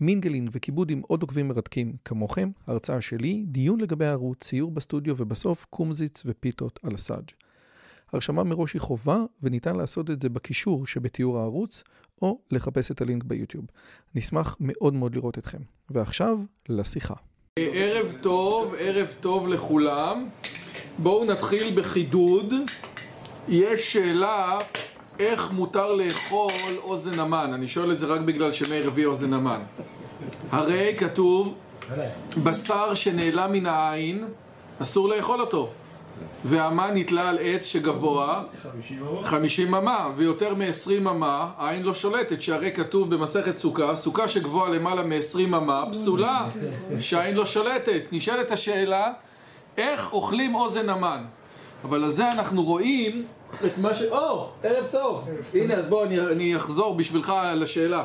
מינגלין וכיבוד עם עוד עוקבים מרתקים כמוכם, הרצאה שלי, דיון לגבי הערוץ, ציור בסטודיו ובסוף קומזיץ ופיתות על הסאג'. הרשמה מראש היא חובה וניתן לעשות את זה בקישור שבתיאור הערוץ או לחפש את הלינק ביוטיוב. נשמח מאוד מאוד לראות אתכם. ועכשיו, לשיחה. ערב טוב, ערב טוב לכולם. בואו נתחיל בחידוד. יש שאלה איך מותר לאכול אוזן המן. אני שואל את זה רק בגלל שמאיר הביא אוזן המן. הרי כתוב, בשר שנעלם מן העין, אסור לאכול אותו. והמן נתלה על עץ שגבוה 50 אמה ויותר מ-20 אמה העין לא שולטת שהרי כתוב במסכת סוכה סוכה שגבוהה למעלה מ-20 אמה פסולה שהעין לא שולטת נשאלת השאלה איך אוכלים אוזן המן אבל על זה אנחנו רואים את מה ש... או! ערב טוב! הנה אז בוא אני, אני אחזור בשבילך לשאלה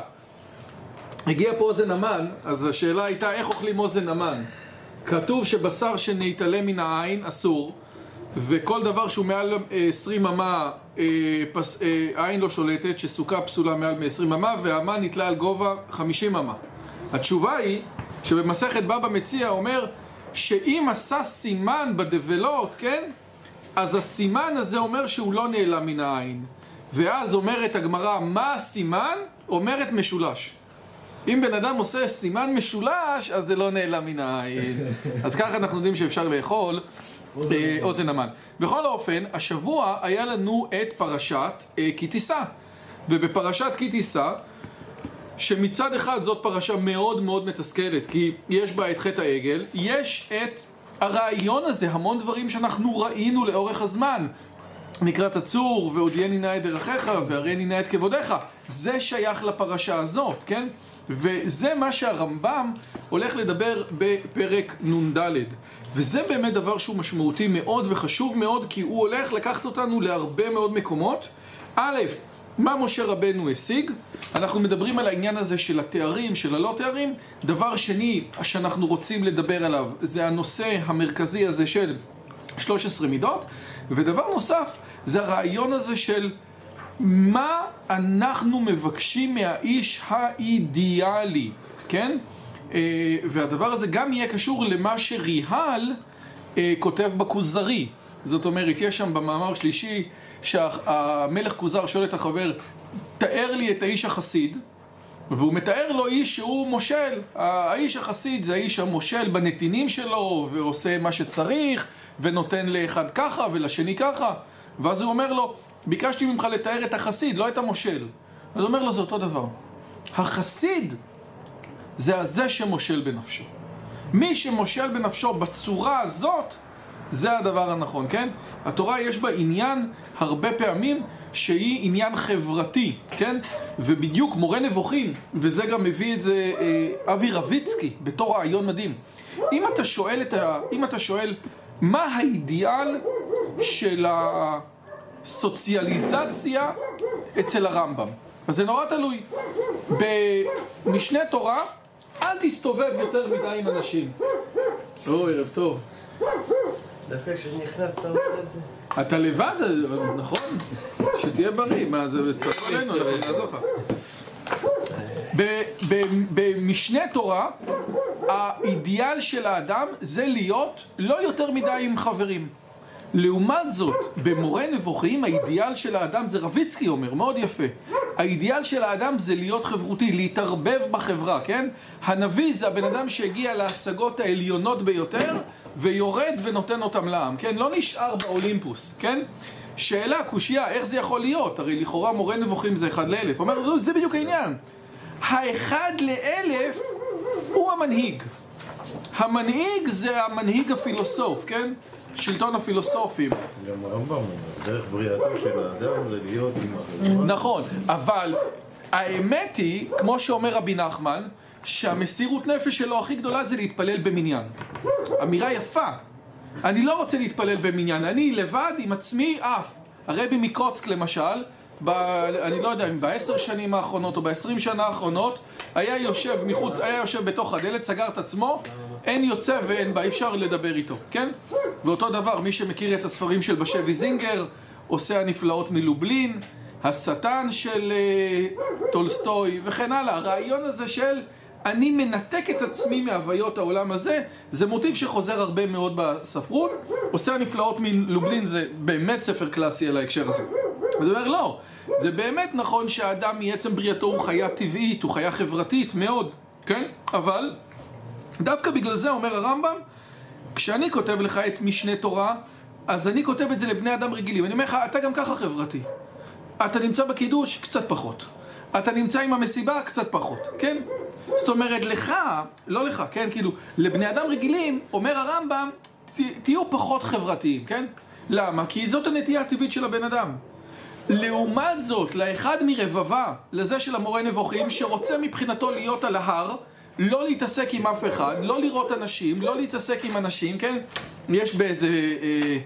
הגיע פה אוזן המן אז השאלה הייתה איך אוכלים אוזן המן כתוב שבשר שנתעלם מן העין אסור וכל דבר שהוא מעל 20 אמה העין לא שולטת שסוכה פסולה מעל מ-20 אמה והאמה נתלה על גובה 50 אמה התשובה היא שבמסכת בבא מציע אומר שאם עשה סימן בדבלות, כן? אז הסימן הזה אומר שהוא לא נעלם מן העין ואז אומרת הגמרא מה הסימן? אומרת משולש אם בן אדם עושה סימן משולש אז זה לא נעלם מן העין אז ככה אנחנו יודעים שאפשר לאכול אוזן המן. בכל אופן, השבוע היה לנו את פרשת כי תישא. ובפרשת כי תישא, שמצד אחד זאת פרשה מאוד מאוד מתסכלת, כי יש בה את חטא העגל, יש את הרעיון הזה, המון דברים שאנחנו ראינו לאורך הזמן. נקרא תצור, והודיעני נא את דרכיך, והראני נא את כבודיך. זה שייך לפרשה הזאת, כן? וזה מה שהרמב"ם הולך לדבר בפרק נ"ד וזה באמת דבר שהוא משמעותי מאוד וחשוב מאוד כי הוא הולך לקחת אותנו להרבה מאוד מקומות א', מה משה רבנו השיג? אנחנו מדברים על העניין הזה של התארים, של הלא תארים דבר שני שאנחנו רוצים לדבר עליו זה הנושא המרכזי הזה של 13 מידות ודבר נוסף זה הרעיון הזה של מה אנחנו מבקשים מהאיש האידיאלי, כן? והדבר הזה גם יהיה קשור למה שריהל כותב בכוזרי זאת אומרת, יש שם במאמר שלישי שהמלך כוזר שואל את החבר תאר לי את האיש החסיד והוא מתאר לו איש שהוא מושל. האיש החסיד זה האיש המושל בנתינים שלו ועושה מה שצריך ונותן לאחד ככה ולשני ככה ואז הוא אומר לו ביקשתי ממך לתאר את החסיד, לא את המושל אז הוא אומר לו זה אותו דבר. החסיד זה הזה שמושל בנפשו. מי שמושל בנפשו בצורה הזאת זה הדבר הנכון, כן? התורה יש בה עניין הרבה פעמים שהיא עניין חברתי, כן? ובדיוק מורה נבוכים, וזה גם מביא את זה אה, אבי רביצקי בתור רעיון מדהים אם אתה שואל, ה... אם אתה שואל מה האידיאל של הסוציאליזציה אצל הרמב"ם אז זה נורא תלוי במשנה תורה אל תסתובב יותר מדי עם אנשים אוי, ערב טוב דווקא אתה עושה את זה. אתה לבד, נכון? שתהיה בריא, מה זה, תבוא אלינו, אנחנו נעזור לך. במשנה תורה האידיאל של האדם זה להיות לא יותר מדי עם חברים. לעומת זאת, במורה נבוכים האידיאל של האדם זה רביצקי אומר, מאוד יפה. האידיאל של האדם זה להיות חברותי, להתערבב בחברה, כן? הנביא זה הבן אדם שהגיע להשגות העליונות ביותר ויורד ונותן אותם לעם, כן? לא נשאר באולימפוס, כן? שאלה, קושייה, איך זה יכול להיות? הרי לכאורה מורה נבוכים זה אחד לאלף אומר, זה בדיוק העניין האחד לאלף הוא המנהיג המנהיג זה המנהיג הפילוסוף, כן? שלטון הפילוסופים גם הרמב"ם אומר, דרך בריאתו של האדם זה להיות עם נכון, אבל האמת היא, כמו שאומר רבי נחמן שהמסירות נפש שלו הכי גדולה זה להתפלל במניין אמירה יפה אני לא רוצה להתפלל במניין, אני לבד עם עצמי עף. הרבי מקוצק למשל, ב, אני לא יודע אם בעשר שנים האחרונות או בעשרים שנה האחרונות, היה יושב מחוץ, היה יושב בתוך הדלת, סגר את עצמו, אין יוצא ואין בא, אי אפשר לדבר איתו, כן? ואותו דבר, מי שמכיר את הספרים של בשביס זינגר, עושה הנפלאות מלובלין, השטן של אה, טולסטוי וכן הלאה. הרעיון הזה של אני מנתק את עצמי מהוויות העולם הזה, זה מוטיב שחוזר הרבה מאוד בספרות. עושה הנפלאות מלובלין זה באמת ספר קלאסי על ההקשר הזה. אז הוא אומר לא, זה באמת נכון שהאדם מעצם בריאתו הוא חיה טבעית, הוא חיה חברתית מאוד, כן? אבל דווקא בגלל זה אומר הרמב"ם, כשאני כותב לך את משנה תורה, אז אני כותב את זה לבני אדם רגילים. אני אומר לך, אתה גם ככה חברתי. אתה נמצא בקידוש, קצת פחות. אתה נמצא עם המסיבה, קצת פחות, כן? זאת אומרת, לך, לא לך, כן? כאילו, לבני אדם רגילים, אומר הרמב"ם, תהיו פחות חברתיים, כן? למה? כי זאת הנטייה הטבעית של הבן אדם. לעומת זאת, לאחד מרבבה, לזה של המורה נבוכים, שרוצה מבחינתו להיות על ההר, לא להתעסק עם אף אחד, לא לראות אנשים, לא להתעסק עם אנשים, כן? יש באיזה... אה,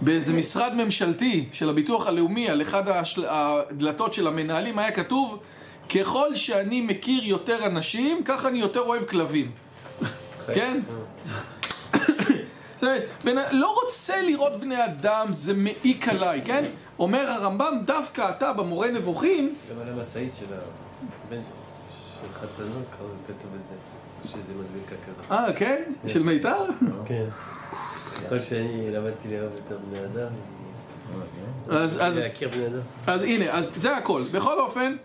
באיזה משרד ממשלתי של הביטוח הלאומי, על אחד. הדלתות של המנהלים היה כתוב ככל שאני מכיר יותר אנשים, ככה אני יותר אוהב כלבים. כן? זאת אומרת, לא רוצה לראות בני אדם, זה מעיק עליי, כן? אומר הרמב"ם, דווקא אתה במורה נבוכים... גם על המשאית של הבן של חתנו, כתוב את זה, שזה מדביקה כזאת. אה, כן? של מיתר? כן. ככל שאני למדתי לאהוב יותר בני אדם. אז הנה, אז זה הכל. בכל אופן,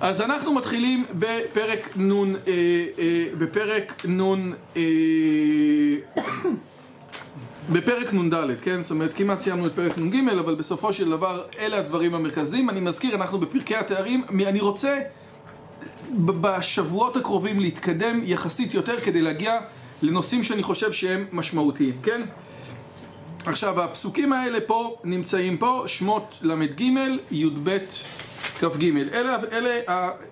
אז אנחנו מתחילים בפרק נון, אה, אה, בפרק נון, אה, בפרק נ"ד, כן? זאת אומרת, כמעט סיימנו את פרק נ"ג, אבל בסופו של דבר, אלה הדברים המרכזיים. אני מזכיר, אנחנו בפרקי התארים. אני רוצה בשבועות הקרובים להתקדם יחסית יותר כדי להגיע לנושאים שאני חושב שהם משמעותיים, כן? עכשיו, הפסוקים האלה פה נמצאים פה, שמות ל"ג, י"ב, כ"ג. אלה, אלה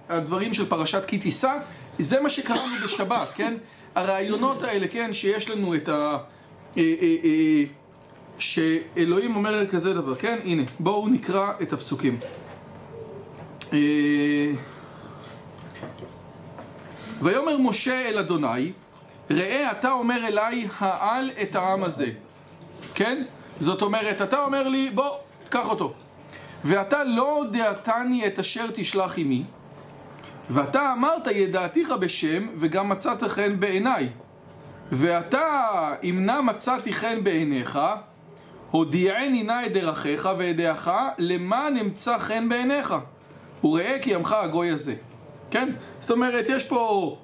הדברים של פרשת כי תישא, זה מה שקראנו בשבת, כן? הרעיונות האלה, כן, שיש לנו את ה... אה, אה, אה, שאלוהים אומר כזה דבר, כן? הנה, בואו נקרא את הפסוקים. ויאמר משה אל אדוני, ראה אתה אומר אליי, העל את העם הזה. כן? זאת אומרת, אתה אומר לי, בוא, קח אותו. ואתה לא הודעתני את אשר תשלח עמי, ואתה אמרת ידעתיך בשם, וגם מצאת חן בעיניי. ואתה, אם נא מצאתי חן בעיניך, הודיעני נא את דרכיך ואת דעך, למען אמצא חן בעיניך. וראה כי עמך הגוי הזה. כן? זאת אומרת, יש פה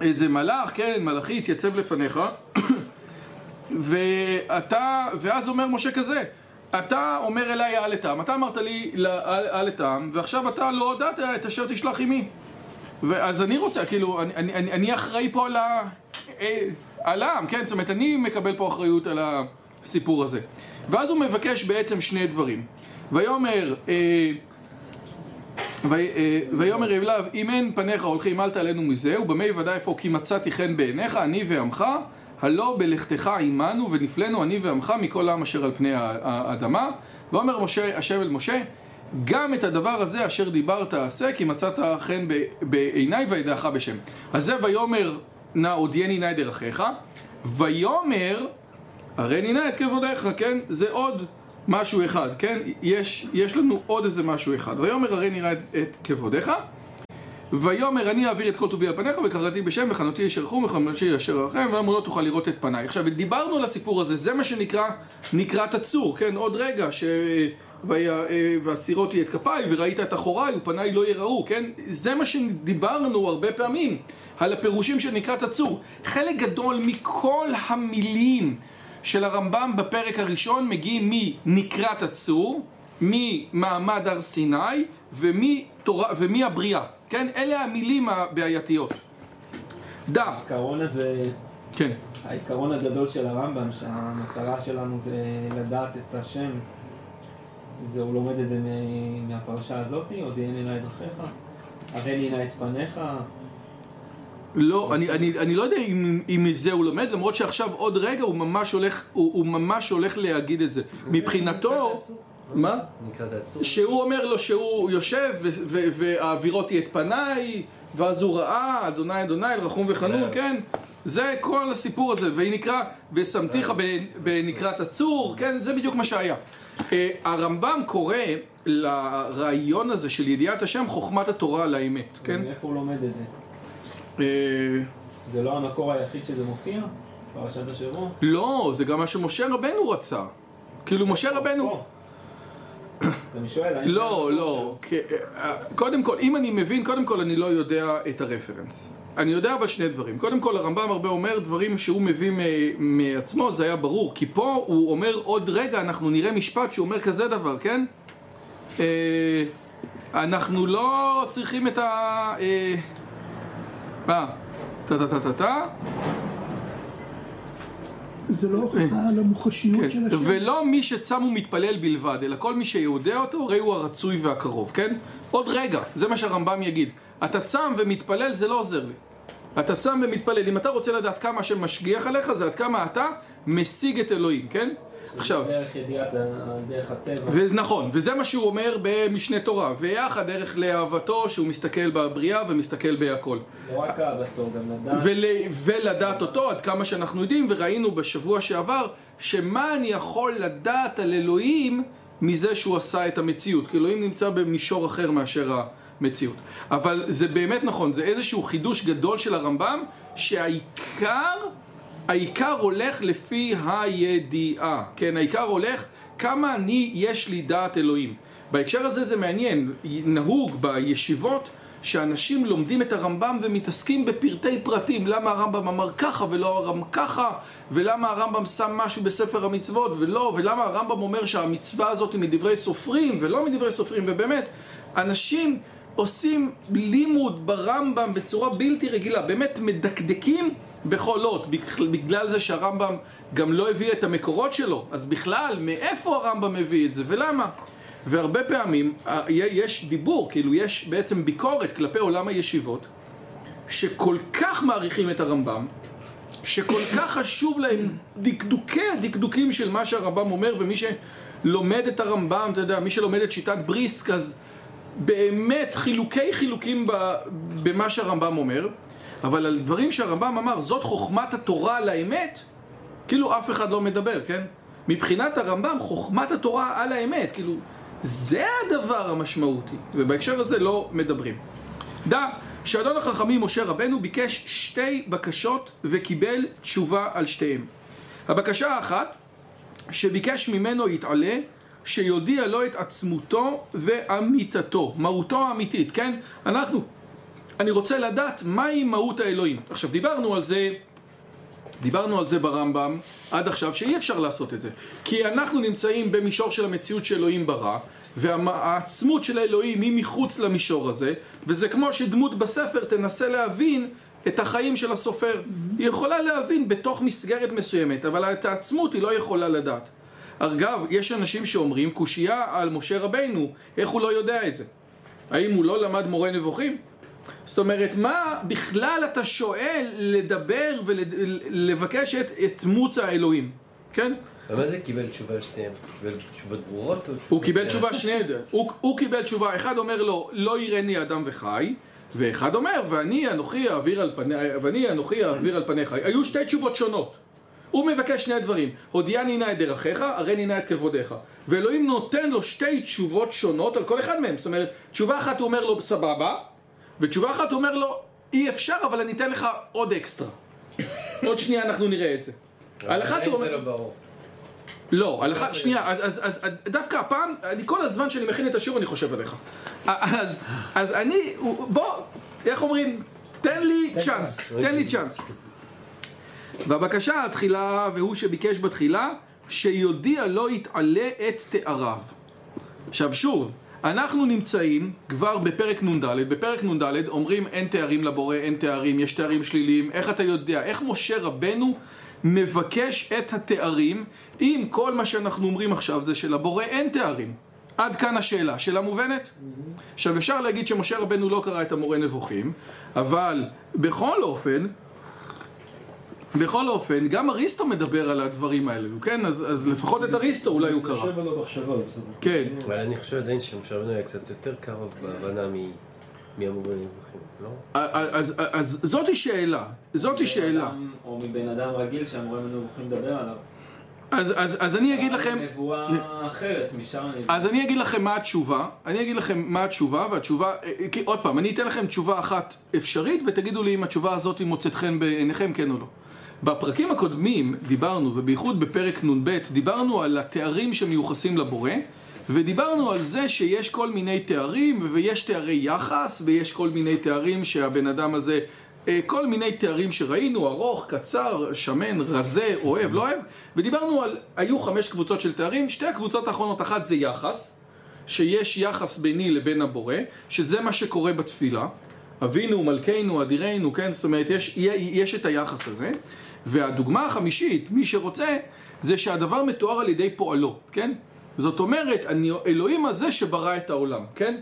איזה מלאך, כן, מלאכי התייצב לפניך, ואתה, ואז אומר משה כזה, אתה אומר אליי על אתם, אתה אמרת לי על אתם, ועכשיו אתה לא הודעת את אשר תשלח עמי. אז אני רוצה, כאילו, אני, אני, אני אחראי פה על ה... אה, על העם, כן? זאת אומרת, אני מקבל פה אחריות על הסיפור הזה. ואז הוא מבקש בעצם שני דברים. ויאמר, אה, אה, ויאמר אליו, אם אין פניך הולכים אל תעלנו מזה, ובמה יוודא איפה כי מצאתי חן בעיניך, אני ועמך, הלא בלכתך עמנו ונפלנו אני ועמך מכל העם אשר על פני האדמה. ואומר משה, השם אל משה, גם את הדבר הזה אשר דיברת עשה, כי מצאת חן בעיניי וידעך בשם. אז זה ויאמר נא הודיעני נא את דרכיך, ויאמר הרי נא את כבודיך, כן? זה עוד משהו אחד, כן? יש, יש לנו עוד איזה משהו אחד. ויאמר הרי נראה את, את כבודיך ויאמר אני אעביר את כל טובי על פניך וקראתי בשם וחנותי ישרחו וחנותי ישר רחם ואמרו לא תוכל לראות את פניי. עכשיו דיברנו על הסיפור הזה, זה מה שנקרא נקרת הצור, כן? עוד רגע ש... והסירותי את כפיי וראית את אחוריי ופניי לא יראו, כן? זה מה שדיברנו הרבה פעמים על הפירושים של נקרת הצור. חלק גדול מכל המילים של הרמב"ם בפרק הראשון מגיעים מנקרת הצור, ממעמד הר סיני ומהבריאה, כן? אלה המילים הבעייתיות. דע. העיקרון הזה, כן. העיקרון הגדול של הרמב"ם, שהמטרה שלנו זה לדעת את השם, זה הוא לומד את זה מהפרשה הזאתי, הודיעני נא את דרכיך, הריני נא את פניך, לא, אני, אני, אני לא יודע אם, אם מזה הוא לומד, למרות שעכשיו עוד רגע הוא ממש הולך, הוא, הוא ממש הולך להגיד את זה. מבחינתו, מה? שהוא אומר לו שהוא יושב ו- ו- והאווירותי את פניי ואז הוא ראה אדוני אדוני רחום וחנון כן זה כל הסיפור הזה והיא נקרא ושמתיך ב- בנקרת הצור כן זה בדיוק מה שהיה אה, הרמב"ם קורא לרעיון הזה של ידיעת השם חוכמת התורה על האמת כן מאיפה הוא לומד את זה? אה, זה לא המקור היחיד שזה מופיע? פרשת השבוע? לא זה גם מה שמשה רבנו רצה כאילו משה רבנו פה. אני שואל, האם... לא, לא. אה, קודם כל, אם אני מבין, קודם כל אני לא יודע את הרפרנס. אני יודע אבל שני דברים. קודם כל, הרמב"ם הרבה אומר דברים שהוא מביא מעצמו, זה היה ברור. כי פה הוא אומר עוד רגע, אנחנו נראה משפט שהוא אומר כזה דבר, כן? אה, אנחנו לא צריכים את ה... אה, אה, טה טה טה טה טה זה לא הוכחה על המוחשיות כן. של השם. ולא מי שצם ומתפלל בלבד, אלא כל מי שיודע אותו, הרי הוא הרצוי והקרוב, כן? עוד רגע, זה מה שהרמב"ם יגיד. אתה צם ומתפלל, זה לא עוזר לי. אתה צם ומתפלל. אם אתה רוצה לדעת כמה השם משגיח עליך, זה עד כמה אתה משיג את אלוהים, כן? עכשיו, דרך ידיעת, דרך הטבע. ונכון, וזה מה שהוא אומר במשנה תורה. ויחד דרך לאהבתו, שהוא מסתכל בבריאה ומסתכל בהכל. לא רק אהבתו, גם לדעת. ול, ולדעת אותו עד כמה שאנחנו יודעים וראינו בשבוע שעבר שמה אני יכול לדעת על אלוהים מזה שהוא עשה את המציאות כי אלוהים נמצא במישור אחר מאשר המציאות אבל זה באמת נכון זה איזשהו חידוש גדול של הרמב"ם שהעיקר העיקר הולך לפי הידיעה. כן העיקר הולך כמה אני יש לי דעת אלוהים. בהקשר הזה זה מעניין. נהוג בישיבות שאנשים לומדים את הרמב"ם ומתעסקים בפרטי פרטים. למה הרמב"ם אמר ככה ולא הרמב"ם ככה? ולמה הרמב"ם שם משהו בספר המצוות ולא? ולמה הרמב"ם אומר שהמצווה הזאת היא מדברי סופרים ולא מדברי סופרים? ובאמת אנשים עושים לימוד ברמב"ם בצורה בלתי רגילה. באמת מדקדקים בכל אות בגלל זה שהרמב"ם גם לא הביא את המקורות שלו. אז בכלל מאיפה הרמב"ם מביא את זה ולמה? והרבה פעמים יש דיבור, כאילו יש בעצם ביקורת כלפי עולם הישיבות שכל כך מעריכים את הרמב"ם שכל כך חשוב להם דקדוקי הדקדוקים של מה שהרמב"ם אומר ומי שלומד את הרמב"ם, אתה יודע, מי שלומד את שיטת בריסק אז באמת חילוקי חילוקים במה שהרמב"ם אומר אבל על דברים שהרמב"ם אמר זאת חוכמת התורה על האמת כאילו אף אחד לא מדבר, כן? מבחינת הרמב"ם חוכמת התורה על האמת כאילו זה הדבר המשמעותי ובהקשר הזה לא מדברים דע שאדון החכמים משה רבנו ביקש שתי בקשות וקיבל תשובה על שתיהן הבקשה האחת שביקש ממנו יתעלה שיודיע לו את עצמותו ואמיתתו מהותו האמיתית, כן? אנחנו אני רוצה לדעת מהי מהות האלוהים עכשיו דיברנו על זה דיברנו על זה ברמב"ם עד עכשיו שאי אפשר לעשות את זה כי אנחנו נמצאים במישור של המציאות שאלוהים ברא והעצמות של האלוהים היא מחוץ למישור הזה וזה כמו שדמות בספר תנסה להבין את החיים של הסופר היא יכולה להבין בתוך מסגרת מסוימת אבל את העצמות היא לא יכולה לדעת אגב, יש אנשים שאומרים קושייה על משה רבינו איך הוא לא יודע את זה? האם הוא לא למד מורה נבוכים? זאת אומרת, מה בכלל אתה שואל לדבר ולבקש את, את מוץ האלוהים, כן? אבל זה קיבל תשובה על שתיהם? קיבל תשובות ברורות? הוא קיבל. תשובה שני, הוא, הוא קיבל תשובה, אחד אומר לו, לא יראני אדם וחי, ואחד אומר, ואני אנוכי אעביר על פני, ואני אנוכי אעביר על פניך. היו שתי תשובות שונות. הוא מבקש שני דברים, הודיעני נא את דרכיך, הראני נא את כבודיך. ואלוהים נותן לו שתי תשובות שונות על כל אחד מהם. זאת אומרת, תשובה אחת הוא אומר לו, סבבה, ותשובה אחת הוא אומר לו, אי אפשר, אבל אני אתן לך עוד אקסטרה. עוד שנייה אנחנו נראה את זה. על אחת הוא אומר... לא ברור. לא, על אחת, שנייה, אז, אז, אז, אז דווקא הפעם, אני כל הזמן שאני מכין את השיעור אני חושב עליך. אז, אז אני, בוא, איך אומרים? תן לי צ'אנס, תן לי צ'אנס. והבקשה התחילה, והוא שביקש בתחילה, שיודיע לא יתעלה את תאריו. עכשיו שוב, אנחנו נמצאים כבר בפרק נ"ד, בפרק נ"ד אומרים אין תארים לבורא, אין תארים, יש תארים שליליים, איך אתה יודע, איך משה רבנו מבקש את התארים אם כל מה שאנחנו אומרים עכשיו זה שלבורא אין תארים עד כאן השאלה. שאלה מובנת? עכשיו אפשר להגיד שמשה רבנו לא קרא את המורה נבוכים, אבל בכל אופן, בכל אופן, גם אריסטו מדבר על הדברים האלה, כן? אז, אז לפחות את אריסטו אולי הוא קרא. יושב על המחשבה, בסדר. כן. אבל אני חושב עדיין שמשה רבנו היה קצת יותר קרוב בהבנה מ- מהמורה נבוכים, לא? אז, אז, אז זאתי שאלה, זאתי שאלה. או מבן אדם רגיל שהמורה מנבוכים לדבר עליו. אז, אז, אז אני אגיד לכם... נבואה אחרת משאר הנבואות. אז אני אגיד לכם מה התשובה, אני אגיד לכם מה התשובה, והתשובה, אה, כי עוד פעם, אני אתן לכם תשובה אחת אפשרית, ותגידו לי אם התשובה הזאת מוצאת חן בעיניכם, כן או לא. בפרקים הקודמים דיברנו, ובייחוד בפרק נ"ב, דיברנו על התארים שמיוחסים לבורא, ודיברנו על זה שיש כל מיני תארים, ויש תארי יחס, ויש כל מיני תארים שהבן אדם הזה, אה, כל מיני תארים שראינו, ארוך, קצר, שמן, רזה, אוהב, לא אוהב, ודיברנו על, היו חמש קבוצות של תארים, שתי הקבוצות האחרונות, אחת זה יחס, שיש יחס ביני לבין הבורא, שזה מה שקורה בתפילה. אבינו, מלכנו, אדירנו, כן? זאת אומרת, יש, יש את היחס הזה. והדוגמה החמישית, מי שרוצה, זה שהדבר מתואר על ידי פועלו, כן? זאת אומרת, אני, אלוהים הזה שברא את העולם, כן?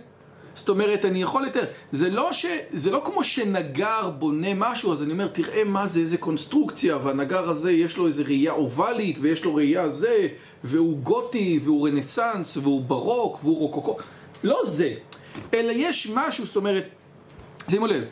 זאת אומרת, אני יכול לתאר, זה לא, ש, זה לא כמו שנגר בונה משהו, אז אני אומר, תראה מה זה, איזה קונסטרוקציה, והנגר הזה יש לו איזה ראייה אובלית, ויש לו ראייה זה, והוא גותי, והוא רנסאנס, והוא ברוק, והוא רוקוקו. לא זה, אלא יש משהו, זאת אומרת, שימו לב,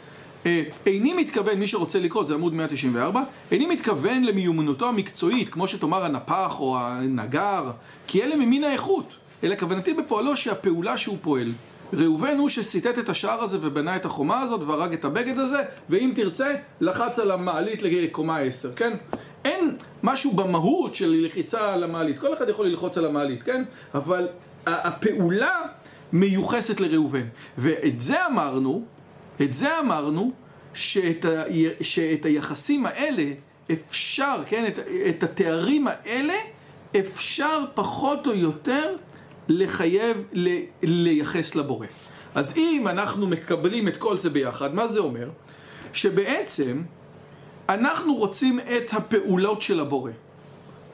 איני מתכוון, מי שרוצה לקרוא, זה עמוד 194, איני מתכוון למיומנותו המקצועית, כמו שתאמר הנפח או הנגר, כי אלה ממין האיכות, אלא כוונתי בפועלו שהפעולה שהוא פועל. ראובן הוא שסיטט את השער הזה ובנה את החומה הזאת והרג את הבגד הזה, ואם תרצה, לחץ על המעלית לקומה 10, כן? אין משהו במהות של לחיצה על המעלית, כל אחד יכול ללחוץ על המעלית, כן? אבל הפעולה מיוחסת לראובן. ואת זה אמרנו, את זה אמרנו, שאת, ה, שאת היחסים האלה אפשר, כן, את, את התארים האלה אפשר פחות או יותר לחייב, ל, לייחס לבורא. אז אם אנחנו מקבלים את כל זה ביחד, מה זה אומר? שבעצם אנחנו רוצים את הפעולות של הבורא.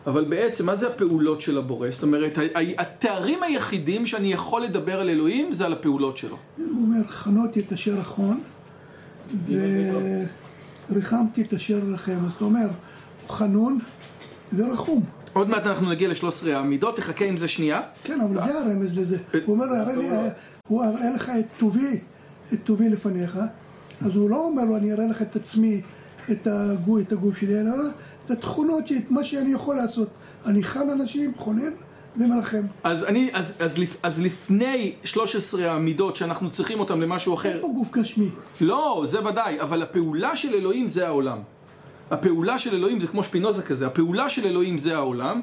אבל בעצם, מה זה הפעולות של הבורא? זאת אומרת, התארים היחידים שאני יכול לדבר על אלוהים זה על הפעולות שלו. הוא אומר, חנותי את אשר אחון, וריחמתי את אשר לכם. אז אתה אומר, חנון ורחום. עוד מעט אנחנו נגיע ל-13 המידות, תחכה עם זה שנייה. כן, אבל זה הרמז לזה. הוא אומר, לי, הוא אראה לך את טובי, את טובי לפניך. אז הוא לא אומר לו, אני אראה לך את עצמי, את הגוף, את הגוף שלי, אלא את התכונות, את מה שאני יכול לעשות. אני חן אנשים, חונן ומרחם. אז, אני, אז, אז, לפ, אז לפני 13 המידות שאנחנו צריכים אותם למשהו אחר... אין פה גוף גשמי. לא, זה ודאי, אבל הפעולה של אלוהים זה העולם. הפעולה של אלוהים זה כמו שפינוזה כזה, הפעולה של אלוהים זה העולם.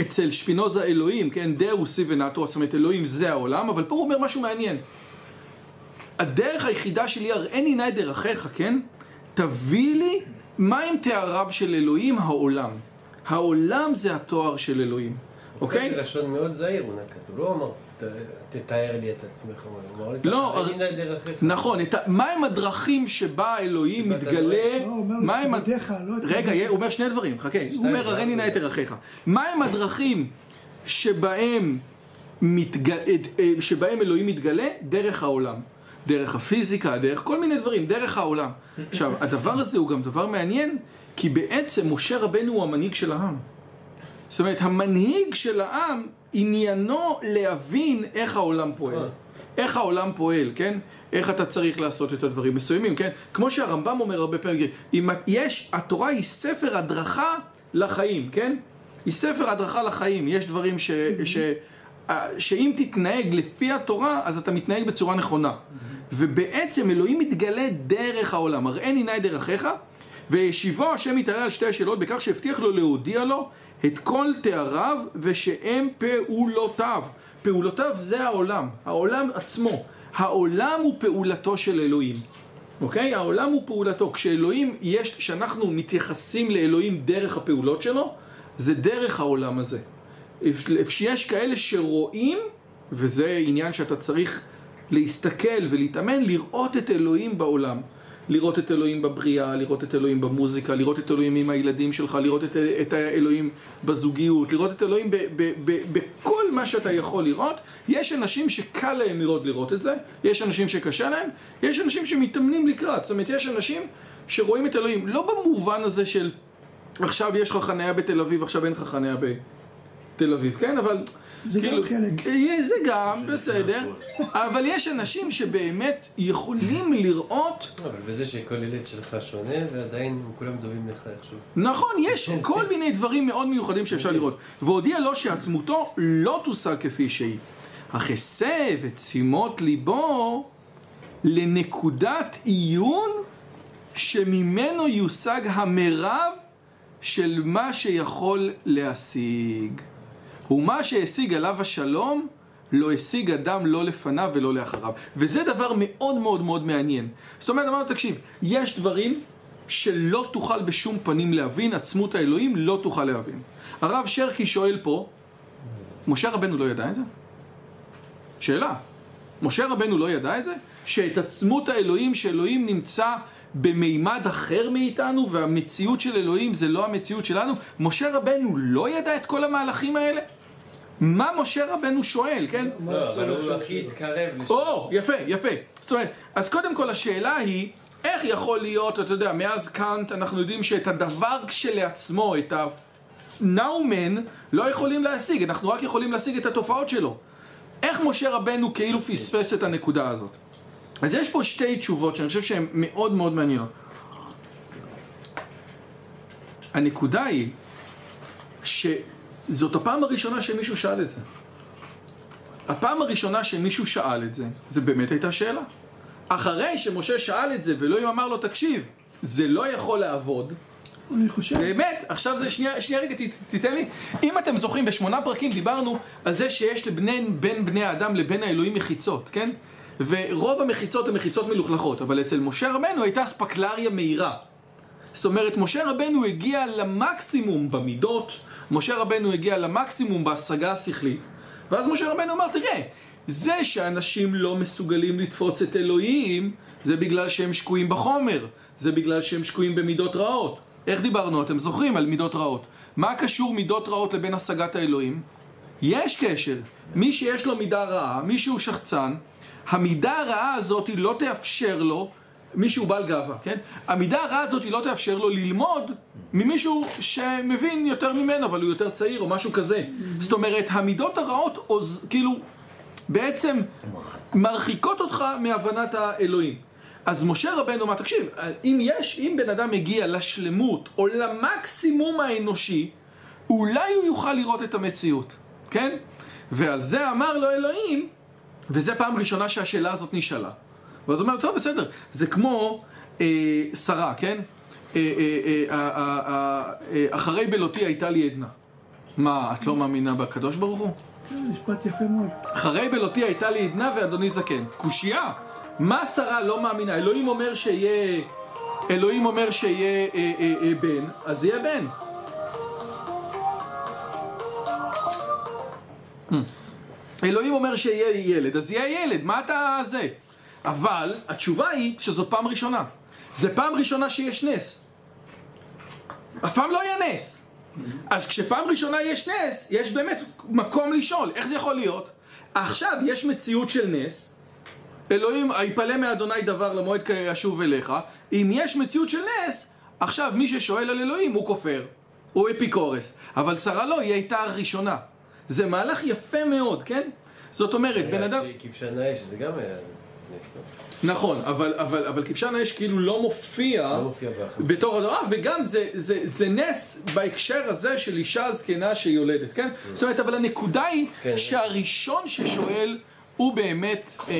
אצל שפינוזה אלוהים, כן, דאוסי ונאטו, זאת אומרת אלוהים זה העולם, אבל פה הוא אומר משהו מעניין. הדרך היחידה שלי, הראני נא את דרכיך, כן? תביא לי מה הם תאריו של אלוהים העולם. העולם זה התואר של אלוהים, אוקיי? זה לשון מאוד זהיר, הוא נקט, הוא לא אמר, "ת- תתאר לי את עצמך, הוא אמר לי, לא, "תראי נא את דרכיך". נכון, את ה- מה הם הדרכים שבה אלוהים מתגלה, לא, הוא אומר, מה הם... תפקידיך, לא רגע. הוא אומר שני דברים, חכה, הוא אומר ארבע. הריני נא את ערכיך. מה הם הדרכים שבהם אה, שבהם אלוהים מתגלה? דרך העולם. דרך הפיזיקה, דרך כל מיני דברים, דרך העולם. עכשיו, הדבר הזה הוא גם דבר מעניין, כי בעצם משה רבנו הוא המנהיג של העם. זאת אומרת, המנהיג של העם, עניינו להבין איך העולם פועל. איך העולם פועל, כן? איך אתה צריך לעשות את הדברים מסוימים, כן? כמו שהרמב"ם אומר הרבה פעמים, אם יש, התורה היא ספר הדרכה לחיים, כן? היא ספר הדרכה לחיים. יש דברים ש... ש... אה, שאם תתנהג לפי התורה, אז אתה מתנהג בצורה נכונה. ובעצם אלוהים מתגלה דרך העולם. הראני נא את דרכיך, וישיבו השם יתעלה על שתי השאלות בכך שהבטיח לו להודיע לו את כל תאריו ושהם פעולותיו. פעולותיו זה העולם, העולם עצמו. העולם הוא פעולתו של אלוהים. אוקיי? העולם הוא פעולתו. כשאלוהים יש, כשאנחנו מתייחסים לאלוהים דרך הפעולות שלו, זה דרך העולם הזה. שיש כאלה שרואים, וזה עניין שאתה צריך להסתכל ולהתאמן, לראות את אלוהים בעולם. לראות את אלוהים בבריאה, לראות את אלוהים במוזיקה, לראות את אלוהים עם הילדים שלך, לראות את, את האלוהים בזוגיות, לראות את אלוהים ב, ב, ב, בכל מה שאתה יכול לראות. יש אנשים שקל להם מאוד לראות את זה, יש אנשים שקשה להם, יש אנשים שמתאמנים לקראת. זאת אומרת, יש אנשים שרואים את אלוהים, לא במובן הזה של עכשיו יש לך חניה בתל אביב, עכשיו אין לך חניה בתל אביב, כן? אבל... זה גם חלק. יהיה זה גם, בסדר, אבל יש אנשים שבאמת יכולים לראות אבל בזה שכל ילד שלך שונה, ועדיין כולם דומים לך איכשהו. נכון, יש כל מיני דברים מאוד מיוחדים שאפשר לראות. והודיע לו שעצמותו לא תושג כפי שהיא. אך הסב את תשימות ליבו לנקודת עיון שממנו יושג המרב של מה שיכול להשיג. ומה שהשיג עליו השלום, לא השיג אדם לא לפניו ולא לאחריו. וזה דבר מאוד מאוד מאוד מעניין. זאת אומרת, אמרנו, תקשיב, יש דברים שלא תוכל בשום פנים להבין, עצמות האלוהים לא תוכל להבין. הרב שרקי שואל פה, משה רבנו לא ידע את זה? שאלה. משה רבנו לא ידע את זה? שאת עצמות האלוהים, שאלוהים נמצא במימד אחר מאיתנו, והמציאות של אלוהים זה לא המציאות שלנו? משה רבנו לא ידע את כל המהלכים האלה? מה משה רבנו שואל, כן? לא, אבל הוא הכי התקרב לשם. או, יפה, יפה. זאת אומרת, אז קודם כל השאלה היא, איך יכול להיות, אתה יודע, מאז קאנט אנחנו יודעים שאת הדבר כשלעצמו, את הנאומן, לא יכולים להשיג, אנחנו רק יכולים להשיג את התופעות שלו. איך משה רבנו כאילו פספס את הנקודה הזאת? אז יש פה שתי תשובות שאני חושב שהן מאוד מאוד מעניינות. הנקודה היא שזאת הפעם הראשונה שמישהו שאל את זה. הפעם הראשונה שמישהו שאל את זה, זה באמת הייתה שאלה. אחרי שמשה שאל את זה ואלוהים אמר לו, תקשיב, זה לא יכול לעבוד, אני חושב, באמת, עכשיו זה, שנייה, שנייה רגע, ת, תיתן לי. אם אתם זוכרים, בשמונה פרקים דיברנו על זה שיש לבני, בין בני האדם לבין האלוהים מחיצות, כן? ורוב המחיצות הן מחיצות מלוכלכות, אבל אצל משה רבנו הייתה ספקלריה מהירה. זאת אומרת, משה רבנו הגיע למקסימום במידות, משה רבנו הגיע למקסימום בהשגה השכלית, ואז משה רבנו אמר, תראה, זה שאנשים לא מסוגלים לתפוס את אלוהים, זה בגלל שהם שקועים בחומר, זה בגלל שהם שקועים במידות רעות. איך דיברנו? אתם זוכרים על מידות רעות. מה קשור מידות רעות לבין השגת האלוהים? יש קשר. מי שיש לו מידה רעה, מי שהוא שחצן, המידה הרעה הזאת לא תאפשר לו, מי שהוא בעל גאווה, כן? המידה הרעה הזאת היא לא תאפשר לו ללמוד ממישהו שמבין יותר ממנו, אבל הוא יותר צעיר או משהו כזה. זאת אומרת, המידות הרעות, עוז, כאילו, בעצם מרחיקות אותך מהבנת האלוהים. אז משה רבנו אמר, תקשיב, אם יש, אם בן אדם מגיע לשלמות או למקסימום האנושי, אולי הוא יוכל לראות את המציאות, כן? ועל זה אמר לו אלוהים, וזה פעם ראשונה שהשאלה הזאת נשאלה. ואז הוא אומר, טוב, בסדר, זה כמו אה, שרה, כן? אה, אה, אה, אחרי בלותי הייתה לי עדנה. מה, את לא מאמינה בקדוש ברוך הוא? משפט יפה מאוד. אחרי בלותי הייתה לי עדנה ואדוני זקן. קושייה. מה שרה לא מאמינה? אלוהים אומר שיהיה... אלוהים אומר שיהיה אה, אה, אה, בן, אז יהיה בן. אלוהים אומר שיהיה ילד, אז יהיה ילד, מה אתה זה? אבל התשובה היא שזאת פעם ראשונה. זה פעם ראשונה שיש נס. אף פעם לא יהיה נס. אז כשפעם ראשונה יש נס, יש באמת מקום לשאול, איך זה יכול להיות? עכשיו יש מציאות של נס, אלוהים, היפלא מאדוני דבר למועד ישוב אליך, אם יש מציאות של נס, עכשיו מי ששואל על אלוהים הוא כופר, הוא אפיקורס, אבל שרה לא, היא הייתה הראשונה. זה מהלך יפה מאוד, כן? זאת אומרת, בן אדם... כבשן האש, זה גם היה? נכון, אבל, אבל, אבל כבשן האש כאילו לא מופיע, לא מופיע באחד. בתור הדבר, וגם זה, זה, זה נס בהקשר הזה של אישה זקנה שיולדת, כן? זאת אומרת, אבל הנקודה היא כן. שהראשון ששואל הוא באמת, אה,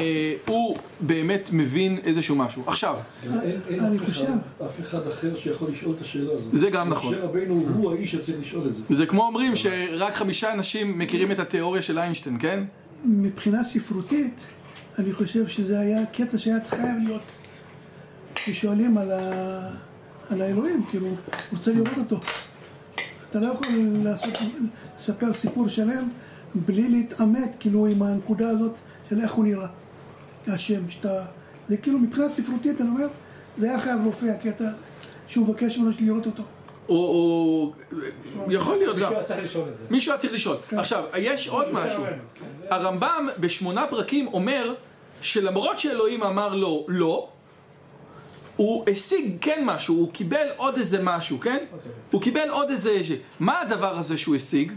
הוא באמת מבין איזשהו משהו. עכשיו, אין- אין אני אף חושב- אחד- אף אחד אחר שיכול לשאול את השאלה הזאת. זה גם נכון. משה רבינו הוא האיש שצריך לשאול את זה. זה כמו אומרים שרק חמישה אנשים מכירים את התיאוריה של איינשטיין, כן? מבחינה ספרותית, אני חושב שזה היה קטע שהיה חייב להיות. כששואלים על, ה... על האלוהים, כאילו, רוצה לראות אותו. אתה לא יכול לעשות, לספר סיפור שלם בלי להתעמת, כאילו, עם הנקודה הזאת של איך הוא נראה, השם, שאתה... זה כאילו, מבחינה ספרותית, אני אומר, זה היה חייב להופיע הקטע הזה, שהוא מבקש ממנו לראות אותו. או, או... יכול להיות גם. מישהו היה צריך לשאול את זה. מישהו היה צריך לשאול. עכשיו, יש עוד משהו. הרמב"ם בשמונה פרקים אומר שלמרות שאלוהים אמר לו לא, הוא השיג כן משהו, הוא קיבל עוד איזה משהו, כן? הוא קיבל עוד איזה... מה הדבר הזה שהוא השיג?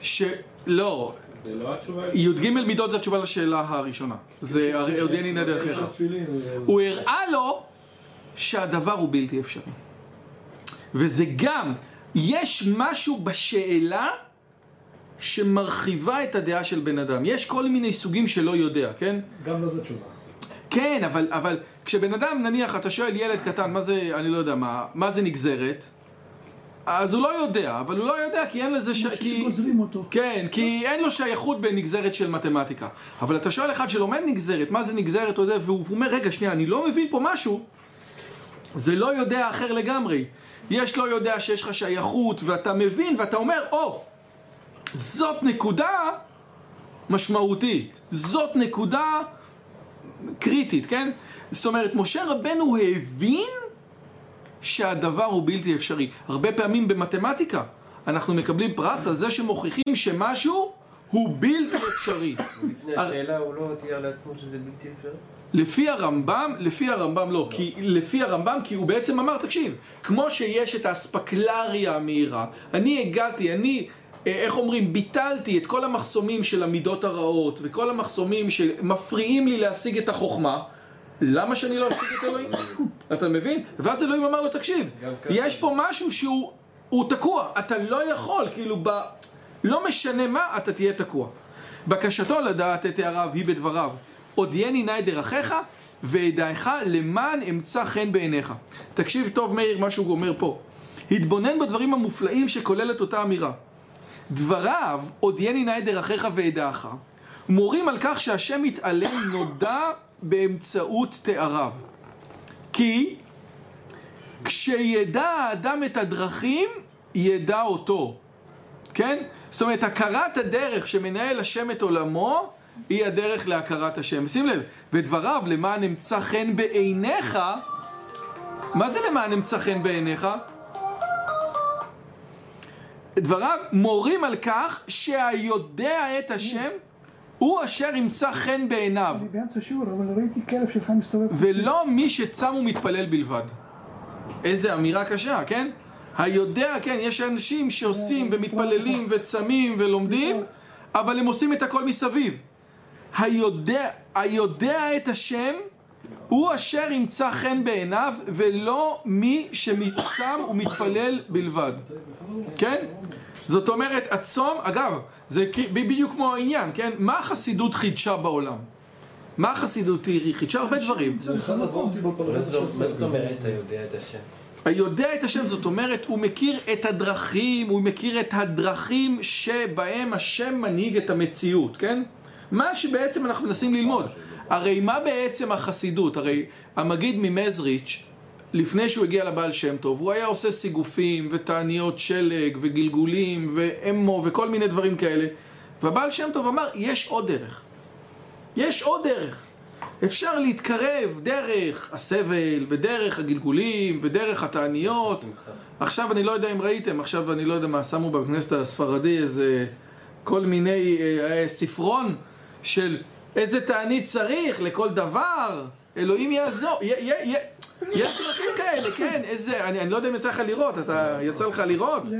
ש... לא, זה לא התשובה. י"ג מידות זה התשובה לשאלה הראשונה. זה הרי עודני נדר יש אחיך. התפילין, הוא הראה לו שהדבר הוא בלתי אפשרי. וזה גם, יש משהו בשאלה שמרחיבה את הדעה של בן אדם. יש כל מיני סוגים שלא יודע, כן? גם לא זו תשובה. כן, אבל, אבל כשבן אדם, נניח, אתה שואל ילד קטן, מה זה, אני לא יודע מה, מה זה נגזרת? אז הוא לא יודע, אבל הוא לא יודע כי אין לזה ש... כי... שגוזרים אותו. כן, כי אין לו שייכות בנגזרת של מתמטיקה. אבל אתה שואל אחד שלומד נגזרת, מה זה נגזרת או זה, והוא אומר, רגע, שנייה, אני לא מבין פה משהו. זה לא יודע אחר לגמרי. יש לא יודע שיש לך שייכות, ואתה מבין, ואתה אומר, או, זאת נקודה משמעותית. זאת נקודה קריטית, כן? זאת אומרת, משה רבנו הבין שהדבר הוא בלתי אפשרי. הרבה פעמים במתמטיקה אנחנו מקבלים פרס על זה שמוכיחים שמשהו הוא בלתי אפשרי. לפני השאלה הוא לא תיאר לעצמו שזה בלתי אפשרי? לפי הרמב"ם, לפי הרמב"ם לא, כי לפי הרמב"ם, כי הוא בעצם אמר, תקשיב, כמו שיש את האספקלריה המהירה, אני הגעתי, אני, איך אומרים, ביטלתי את כל המחסומים של המידות הרעות, וכל המחסומים שמפריעים לי להשיג את החוכמה, למה שאני לא אשיג את אלוהים? אתה מבין? ואז אלוהים אמר לו, תקשיב. יש פה משהו שהוא הוא תקוע, אתה לא יכול, כאילו, ב... לא משנה מה, אתה תהיה תקוע. בקשתו לדעת את העריו היא בדבריו, הודיעני נא את דרכיך ואדעך למען אמצא חן בעיניך. תקשיב טוב מאיר מה שהוא אומר פה. התבונן בדברים המופלאים שכוללת אותה אמירה. דבריו, הודיעני את דרכיך ואדעך, מורים על כך שהשם מתעלם נודע באמצעות תאריו. כי כשידע האדם את הדרכים, ידע אותו. כן? זאת אומרת, הכרת הדרך שמנהל השם את עולמו, היא הדרך להכרת השם. שים לב, ודבריו למען אמצא חן בעיניך, מה זה למען אמצא חן בעיניך? דבריו מורים על כך שהיודע את השם הוא אשר ימצא חן בעיניו אני באמצע שיעור, אבל ראיתי כלב שלך מסתובב. ולא מי שצם ומתפלל בלבד. איזה אמירה קשה, כן? היודע, כן, יש אנשים שעושים ומתפללים וצמים ולומדים, אבל הם עושים את הכל מסביב. היודע, היודע את השם הוא אשר ימצא חן בעיניו ולא מי שמצם ומתפלל בלבד. כן? זאת אומרת, הצום, אגב, זה בדיוק כמו העניין, כן? מה החסידות חידשה בעולם? מה החסידות היא חידשה הרבה דברים. מה זאת אומרת אתה יודע את השם? היודע את השם, זאת אומרת, הוא מכיר את הדרכים, הוא מכיר את הדרכים שבהם השם מנהיג את המציאות, כן? מה שבעצם אנחנו מנסים ללמוד. הרי מה בעצם החסידות? הרי המגיד ממזריץ', לפני שהוא הגיע לבעל שם טוב, הוא היה עושה סיגופים ותעניות שלג וגלגולים ואמו וכל מיני דברים כאלה. והבעל שם טוב אמר, יש עוד דרך. יש עוד דרך. אפשר להתקרב דרך הסבל, ודרך הגלגולים, ודרך התעניות. שמחה. עכשיו אני לא יודע אם ראיתם, עכשיו אני לא יודע מה, שמו בכנסת הספרדי איזה כל מיני אה, אה, ספרון של איזה תענית צריך לכל דבר, אלוהים יעזור, יש דרכים כאלה, כן, איזה, אני, אני לא יודע אם יצא לך לראות, אתה, יצא לך לראות? זה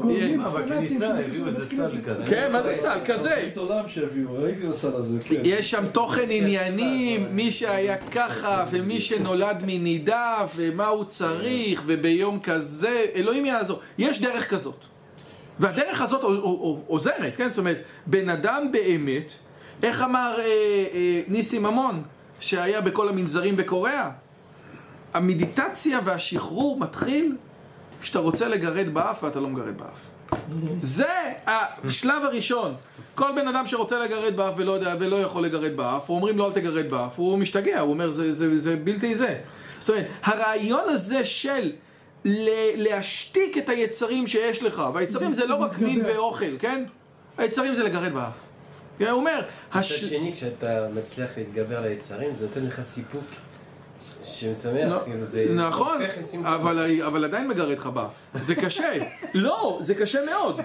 גורמים מה, פנאטים בכניסה שנכנסו הביאו איזה סל. כזה. כן, מה זה סל? כזה. תוכנית עולם שהביאו, ראיתי את הסל הזה, כן. יש שם תוכן עניינים, מי שהיה ככה, ומי שנולד מנידה, ומה הוא צריך, וביום כזה, אלוהים יעזור. יש דרך כזאת. והדרך הזאת עו- עו- עו- עוזרת, כן? זאת אומרת, בן אדם באמת, איך אמר אה, אה, ניסים ממון, שהיה בכל המנזרים בקוריאה? המדיטציה והשחרור מתחיל כשאתה רוצה לגרד באף ואתה לא מגרד באף. זה השלב הראשון. כל בן אדם שרוצה לגרד באף ולא יודע ולא יכול לגרד באף, או אומרים לו אל תגרד באף, הוא משתגע, הוא אומר זה, זה, זה בלתי זה. זאת אומרת, הרעיון הזה של להשתיק את היצרים שיש לך, והיצרים זה לא רק מין. ואוכל, כן? היצרים זה לגרד באף. הוא אומר, מצד. שני, כשאתה מצליח להתגבר על היצרים, זה נותן לך סיפוק שמשמח, לא, כאילו זה... נכון. אבל, עדיין מגרד לך באף. זה קשה. לא, זה קשה מאוד.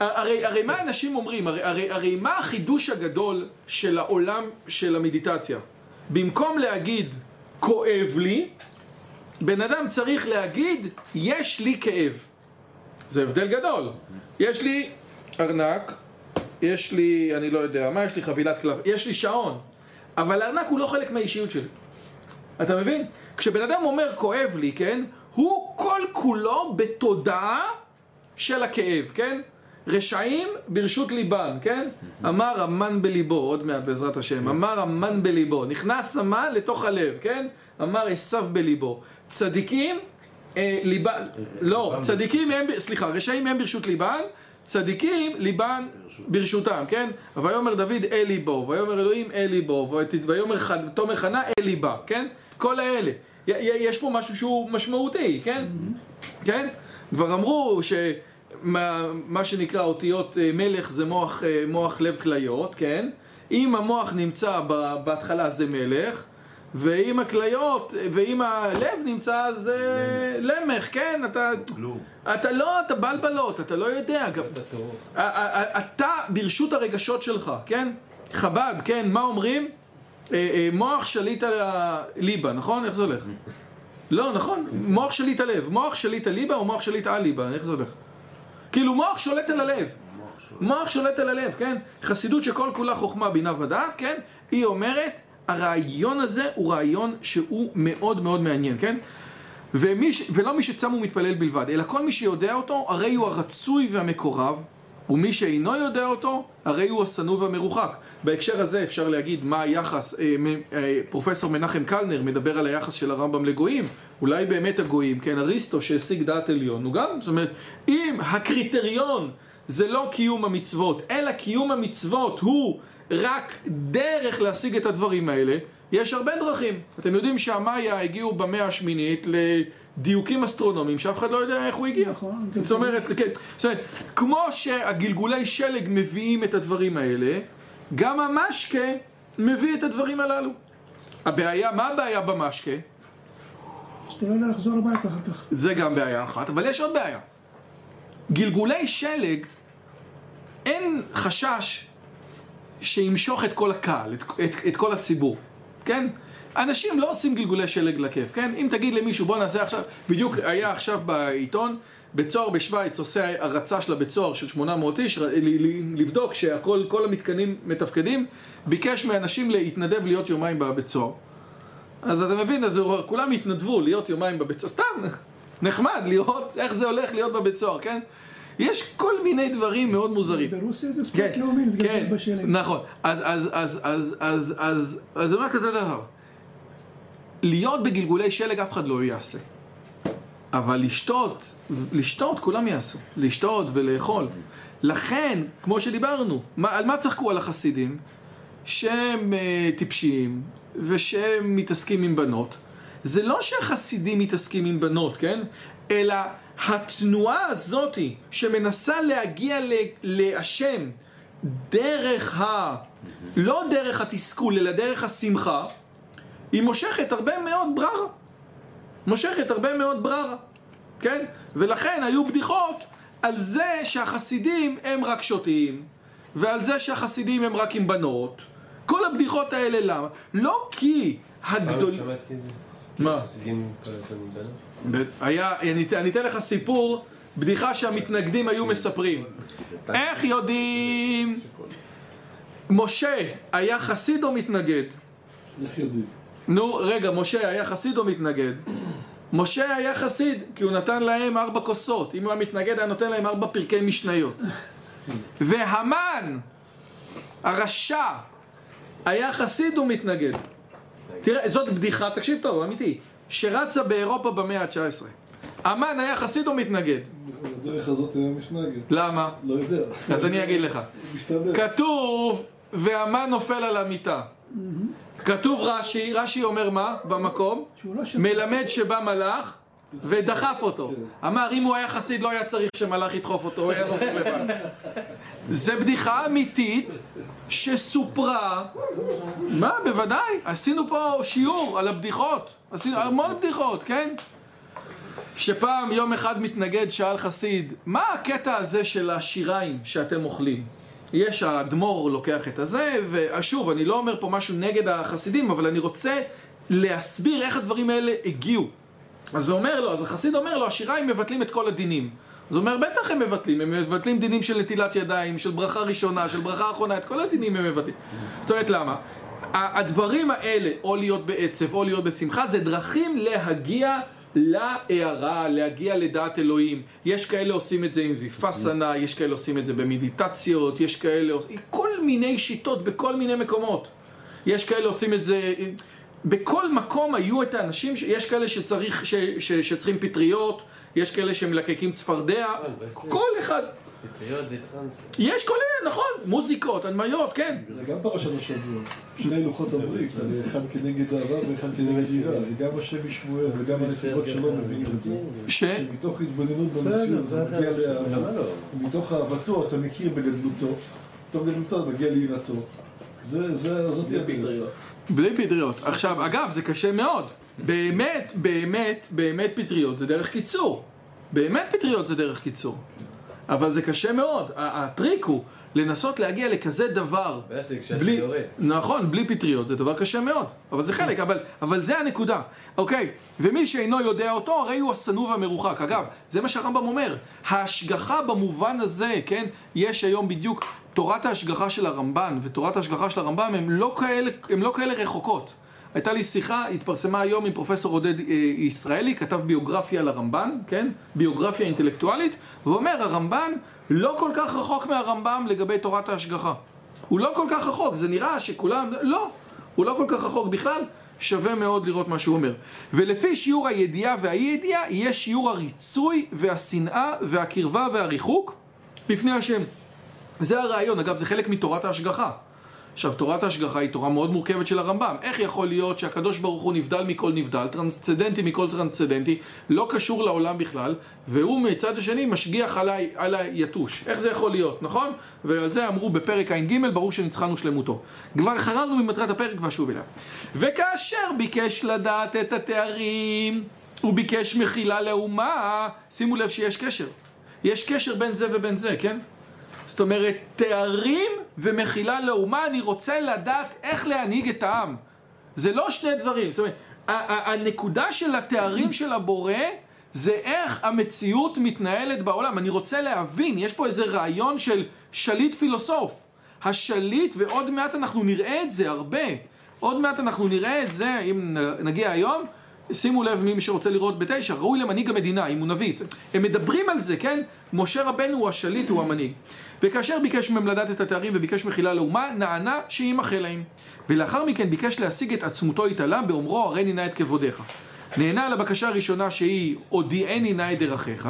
הרי, מה אנשים אומרים? הרי מה החידוש הגדול של העולם של המדיטציה? במקום להגיד, כואב לי, בן אדם צריך להגיד, יש לי כאב. זה הבדל גדול. יש לי ארנק, יש לי, אני לא יודע, מה יש לי חבילת קלף, יש לי שעון. אבל הארנק הוא לא חלק מהאישיות שלי. אתה מבין? כשבן אדם אומר כואב לי, כן? הוא כל כולו בתודעה של הכאב, כן? רשעים ברשות ליבם, כן? אמר המן בליבו, עוד מעט בעזרת השם, אמר המן בליבו, נכנס המן לתוך הלב, כן? אמר עשיו בליבו. צדיקים, אה, ליבן, לא, צדיקים הם, סליחה, רשעים הם ברשות ליבן, צדיקים ליבן ברשותם, כן? ויאמר דוד אל ליבו, ויאמר אלוהים אל ליבו, ויאמר תומר חנה אל ליבה, כן? כל האלה. יש פה משהו שהוא משמעותי, כן? כן? כבר אמרו שמה מה שנקרא אותיות אה, מלך זה מוח, אה, מוח לב כליות, כן? אם המוח נמצא בהתחלה זה מלך, ואם הכליות, ואם הלב נמצא זה למך, כן? אתה... כלום. אתה לא, אתה בלבלות, אתה לא יודע אתה ברשות הרגשות שלך, כן? חב"ד, כן, מה אומרים? אה, אה, מוח שליט על הליבה, נכון? איך זה הולך? לא, נכון, מוח שליט הלב. מוח שליט הליבה או מוח שליט על ליבה? איך זה הולך? כאילו מוח שולט על הלב. מוח שולט על הלב, כן? חסידות שכל כולה חוכמה, בינה ודעת, כן? היא אומרת, הרעיון הזה הוא רעיון שהוא מאוד מאוד מעניין, כן? ומי. ולא מי שצם ומתפלל בלבד, אלא כל מי שיודע אותו, הרי הוא הרצוי והמקורב, ומי שאינו יודע אותו, הרי הוא השנוא והמרוחק. בהקשר הזה אפשר להגיד מה היחס, אה, אה, פרופסור מנחם קלנר מדבר על היחס של הרמב"ם לגויים, אולי באמת הגויים, כן, אריסטו שהשיג דעת עליון, הוא גם, זאת אומרת, אם הקריטריון זה לא קיום המצוות, אלא קיום המצוות הוא רק דרך להשיג את הדברים האלה, יש הרבה דרכים. אתם יודעים שהמאיה הגיעו במאה השמינית לדיוקים אסטרונומיים שאף אחד לא יודע איך הוא הגיע. נכון, זאת אומרת, כן, זאת אומרת, כמו שהגלגולי שלג מביאים את הדברים האלה, גם המשקה מביא את הדברים הללו. הבעיה, מה הבעיה במשקה? שאתה לא לחזור הביתה אחר כך. זה גם בעיה אחת, אבל יש עוד בעיה. גלגולי שלג, אין חשש שימשוך את כל הקהל, את, את, את כל הציבור, כן? אנשים לא עושים גלגולי שלג לכיף, כן? אם תגיד למישהו בוא נעשה עכשיו, בדיוק היה עכשיו בעיתון, בית סוהר בשוויץ עושה הרצה של הבית סוהר של 800 איש, לבדוק שהכל, כל המתקנים מתפקדים, ביקש מאנשים להתנדב להיות יומיים בבית סוהר. אז אתה מבין, אז הוא- כולם התנדבו להיות יומיים בבית סוהר, סתם, נחמד לראות איך זה הולך להיות בבית סוהר, כן? יש כל מיני דברים מאוד מוזרים. ברוסיה זה ספורט לאומי בשלג. נכון. אז, אז, אז, אז, אז, אז, אז זה אומר כזה דבר. להיות בגלגולי שלג אף אחד לא יעשה. אבל לשתות, לשתות כולם יעשו. לשתות ולאכול. לכן, כמו שדיברנו, מה, על מה צחקו על החסידים? שהם uh, טיפשים ושהם מתעסקים עם בנות. זה לא שהחסידים מתעסקים עם בנות, כן? אלא התנועה הזאתי שמנסה להגיע להשם דרך ה... לא דרך התסכול, אלא דרך השמחה, היא מושכת הרבה מאוד בררה. מושכת הרבה מאוד בררה, כן? ולכן היו בדיחות על זה שהחסידים הם רק שותים, ועל זה שהחסידים הם רק עם בנות. כל הבדיחות האלה למה? לא כי פעם הגדול... שמעתי את זה. מה? חסידים כל הזמן עם בנות. היה, אני, אתן- לך סיפור, בדיחה שהמתנגדים היו מספרים. איך יודעים? משה היה חסיד או מתנגד? איך יודעים? נו, רגע, משה היה חסיד או מתנגד? משה היה חסיד, כי הוא נתן להם ארבע כוסות. אם הוא היה מתנגד, היה נותן להם ארבע פרקי משניות. והמן, הרשע, היה חסיד או מתנגד? תראה, זאת בדיחה, תקשיב טוב, אמיתי, שרצה באירופה במאה ה-19. המן היה חסיד או מתנגד? הדרך הזאת היה משנגד. למה? לא יודע. אז אני אגיד לך. מסתבר. כתוב, והמן נופל על המיטה. כתוב רש"י, רש"י אומר מה במקום? לא. מלמד שבא מלאך ודחף אותו. אמר, אם הוא היה חסיד לא היה צריך שמלאך ידחוף אותו, הוא היה נופל לבד. זה בדיחה אמיתית שסופרה. מה, בוודאי. עשינו פה שיעור על הבדיחות. עשינו המון בדיחות, כן? שפעם יום אחד מתנגד שאל חסיד, מה הקטע הזה של השיריים שאתם אוכלים? יש, האדמו"ר לוקח את הזה, ושוב, אני לא אומר פה משהו נגד החסידים, אבל אני רוצה להסביר איך הדברים האלה הגיעו. אז הוא אומר לו, אז החסיד אומר לו, השיריים מבטלים את כל הדינים. אז הוא אומר, בטח הם מבטלים, הם מבטלים דינים של נטילת ידיים, של ברכה ראשונה, של ברכה אחרונה, את כל הדינים הם מבטלים. זאת אומרת, למה? הדברים האלה, או להיות בעצב, או להיות בשמחה, זה דרכים להגיע להערה, להגיע לדעת אלוהים. יש כאלה עושים את זה עם ויפאסנה, יש כאלה עושים את זה במדיטציות, יש כאלה עושים... כל מיני שיטות בכל מיני מקומות. יש כאלה עושים את זה... בכל מקום היו את האנשים, ש- יש כאלה שצריך, ש, ש, שצריכים פטריות, יש כאלה שמלקקים צפרדע, כל אחד. פטריות וטרנס. יש כל מיני, נכון, מוזיקות, הדמיות, כן. זה גם פרשת השבוע. שני לוחות הברית, אחד כנגד אהבה ואחד כנגד יראה. וגם השם משמואל וגם הנסיבות שלו מביאים את זה. ש... שמתוך התבוננות במציאות אתה מגיע לאהבה. ומתוך אהבתו אתה מכיר בגדלותו. מתוך גדלותו אתה מגיע ליראתו. זה, זה, זאת היא הדרך. בלי פטריות. עכשיו, אגב, זה קשה מאוד. באמת, באמת, באמת פטריות זה דרך קיצור. באמת פטריות זה דרך קיצור. אבל זה קשה מאוד. הטריק הוא לנסות להגיע לכזה דבר. בלי. נכון, בלי פטריות זה דבר קשה מאוד, אבל זה חלק, אבל, אבל זה הנקודה, אוקיי? ומי שאינו יודע אותו, הרי הוא השנוא והמרוחק. אגב, זה מה שהרמב"ם אומר, ההשגחה במובן הזה, כן? יש היום בדיוק, תורת ההשגחה של הרמב"ן ותורת ההשגחה של הרמב"ם הם לא כאלה, הם לא כאלה רחוקות. הייתה לי שיחה, התפרסמה היום עם פרופסור עודד אה, ישראלי, כתב ביוגרפיה על הרמב"ן, כן? ביוגרפיה אינטלקטואלית, ואומר, הרמב"ן לא כל כך רחוק מהרמב"ם לגבי תורת ההשגחה. הוא לא כל כך רחוק, זה נראה שכולם... לא, הוא לא כל כך רחוק בכלל, שווה מאוד לראות מה שהוא אומר. ולפי שיעור הידיעה והאי ידיעה, יהיה שיעור הריצוי והשנאה והקרבה והריחוק לפני השם. זה הרעיון, אגב, זה חלק מתורת ההשגחה. עכשיו, תורת ההשגחה היא תורה מאוד מורכבת של הרמב"ם. איך יכול להיות שהקדוש ברוך הוא נבדל מכל נבדל, טרנסצדנטי מכל טרנסצדנטי, לא קשור לעולם בכלל, והוא מצד השני משגיח על, ה... על היתוש. איך זה יכול להיות, נכון? ועל זה אמרו בפרק ע"ג, ברור שניצחנו שלמותו. כבר חררנו ממטרת הפרק ואשוב אליו. וכאשר ביקש לדעת את התארים, הוא ביקש מחילה לאומה, שימו לב שיש קשר. יש קשר בין זה ובין זה, כן? זאת אומרת, תארים ומחילה לאומה, אני רוצה לדעת איך להנהיג את העם. זה לא שני דברים. זאת אומרת, הנקודה של התארים של הבורא זה איך המציאות מתנהלת בעולם. אני רוצה להבין, יש פה איזה רעיון של שליט פילוסוף. השליט, ועוד מעט אנחנו נראה את זה הרבה. עוד מעט אנחנו נראה את זה, אם נגיע היום, שימו לב מי שרוצה לראות בתשע, ראוי למנהיג המדינה, אם הוא נביא. הם מדברים על זה, כן? משה רבנו הוא השליט, הוא המנהיג. וכאשר ביקש מהם לדעת את התארים וביקש מחילה לאומה, נענה שימחה להם. ולאחר מכן ביקש להשיג את עצמותו התעלה באומרו הריני נא את כבודיך. נענה לבקשה הראשונה שהיא הודיעני נא את דרכיך,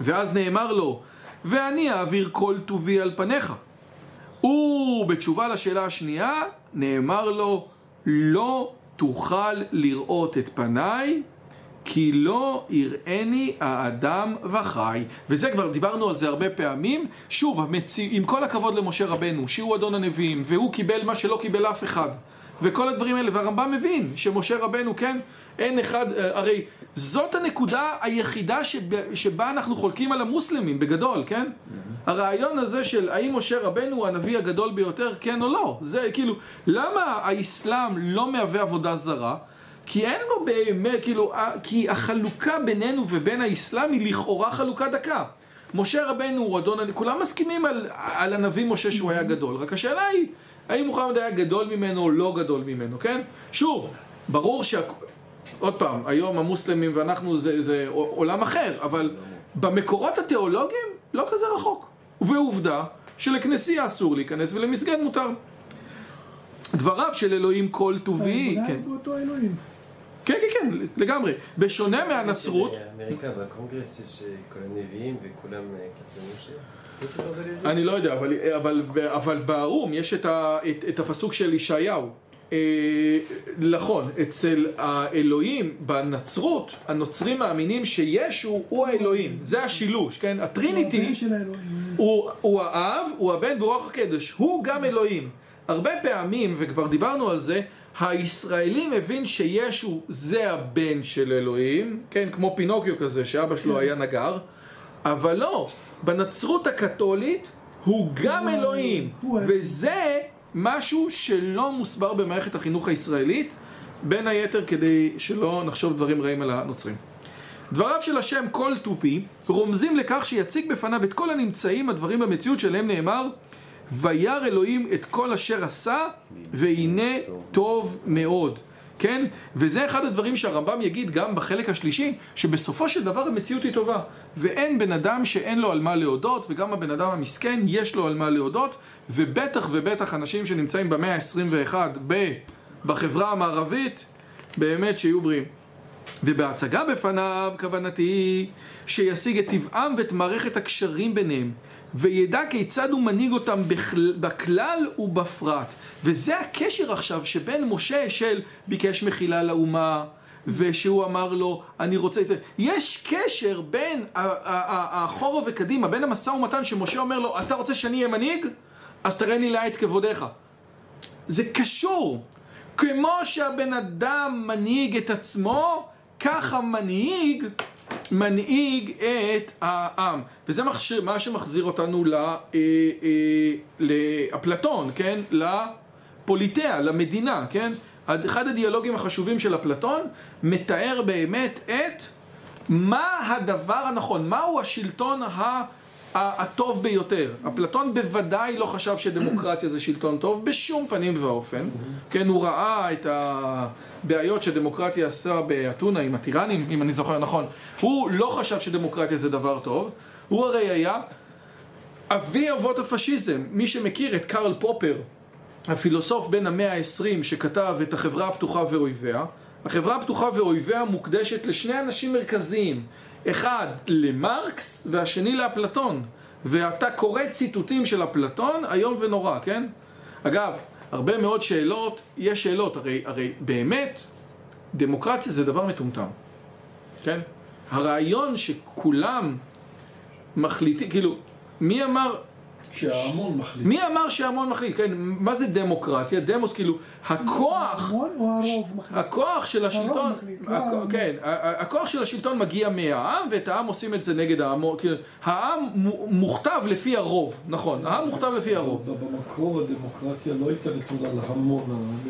ואז נאמר לו, ואני אעביר כל טובי על פניך. ובתשובה לשאלה השנייה, נאמר לו, לא תוכל לראות את פניי, כי לא יראני האדם וחי. וזה כבר, דיברנו על זה הרבה פעמים. שוב, המציא, עם כל הכבוד למשה רבנו, שהוא אדון הנביאים, והוא קיבל מה שלא קיבל אף אחד. וכל הדברים האלה, והרמב"ם מבין שמשה רבנו, כן, אין אחד, אה, הרי זאת הנקודה היחידה שבה, שבה אנחנו חולקים על המוסלמים, בגדול, כן? הרעיון הזה של האם משה רבנו הוא הנביא הגדול ביותר, כן או לא? זה כאילו, למה האסלאם לא מהווה עבודה זרה? כי אין לו באמת, כאילו, כי החלוקה בינינו ובין האסלאם היא לכאורה חלוקה דקה. משה רבנו הוא אדון, כולם מסכימים על, על הנביא משה שהוא היה גדול, רק השאלה היא, האם מוחמד היה גדול ממנו או לא גדול ממנו, כן? שוב, ברור שה... עוד פעם, היום המוסלמים ואנחנו זה, זה עולם אחר, אבל במקורות התיאולוגיים לא כזה רחוק. ועובדה שלכנסייה אסור להיכנס ולמסגד מותר. דבריו של אלוהים כל טובי, האמונה כן. היא באותו אלוהים. כן, כן, כן, לגמרי. בשונה מהנצרות, באמריקה, בקונגרס יש אה, כל הנביאים וכולם אה? אני לא יודע, אבל, אבל, אבל באו"ם יש את, ה, את, את הפסוק של ישעיהו. אה, נכון, אצל האלוהים, בנצרות, הנוצרים מאמינים שישו הוא האלוהים, זה השילוש, כן? הטריניטי הוא האב, הוא הבן והוא רוח הקדש, הוא גם אלוהים. הרבה פעמים, וכבר דיברנו על זה, הישראלי מבין שישו זה הבן של אלוהים, כן, כמו פינוקיו כזה, שאבא שלו היה נגר, אבל לא, בנצרות הקתולית הוא גם אלוהים, וזה משהו שלא מוסבר במערכת החינוך הישראלית, בין היתר כדי שלא נחשוב דברים רעים על הנוצרים. דבריו של השם כל טובי רומזים לכך שיציג בפניו את כל הנמצאים הדברים במציאות שלהם נאמר וירא אלוהים את כל אשר עשה והנה טוב מאוד. כן? וזה אחד הדברים שהרמב"ם יגיד גם בחלק השלישי שבסופו של דבר המציאות היא טובה. ואין בן אדם שאין לו על מה להודות וגם הבן אדם המסכן יש לו על מה להודות ובטח ובטח אנשים שנמצאים במאה ה-21 ב- בחברה המערבית באמת שיהיו בריאים. ובהצגה בפניו כוונתי שישיג את טבעם ואת מערכת הקשרים ביניהם וידע כיצד הוא מנהיג אותם בכלל, בכלל ובפרט וזה הקשר עכשיו שבין משה של ביקש מחילה לאומה ושהוא אמר לו אני רוצה יש קשר בין ה- ה- ה- האחורה וקדימה בין המשא ומתן שמשה אומר לו אתה רוצה שאני אהיה מנהיג? אז תראה לי לה את כבודיך זה קשור. כמו שהבן אדם מנהיג את עצמו, ככה מנהיג, מנהיג את העם. וזה מה שמחזיר אותנו אה, אה, לאפלטון, כן? לפוליטאה, למדינה, כן? אחד הדיאלוגים החשובים של אפלטון מתאר באמת את מה הדבר הנכון, מהו השלטון ה... ה- הטוב ביותר. אפלטון בוודאי לא חשב שדמוקרטיה זה שלטון טוב, בשום פנים ואופן. כן, הוא ראה את הבעיות שדמוקרטיה עשה באתונה עם הטירנים, אם אני זוכר נכון. הוא לא חשב שדמוקרטיה זה דבר טוב. הוא הרי היה אבי אבות הפשיזם. מי שמכיר את קרל פופר, הפילוסוף בן המאה ה-20 שכתב את החברה הפתוחה ואויביה, החברה הפתוחה ואויביה מוקדשת לשני אנשים מרכזיים, אחד למרקס והשני לאפלטון, ואתה קורא ציטוטים של אפלטון איום ונורא, כן? אגב, הרבה מאוד שאלות, יש שאלות, הרי, הרי באמת דמוקרטיה זה דבר מטומטם, כן? הרעיון שכולם מחליטים, כאילו, מי אמר שההמון מחליט. מי אמר שההמון מחליט? כן, מה זה דמוקרטיה? דמוס, כאילו, הכוח, ההמון או הרוב מחליט? הכוח של השלטון, מחליט, לא ההמון. כן, הכוח של השלטון מגיע מהעם, ואת העם עושים את זה נגד העם, כאילו, העם מו- מוכתב לפי הרוב, נכון, העם מוכתב לפי הרוב. במקור הדמוקרטיה לא הייתה נתונה להמון,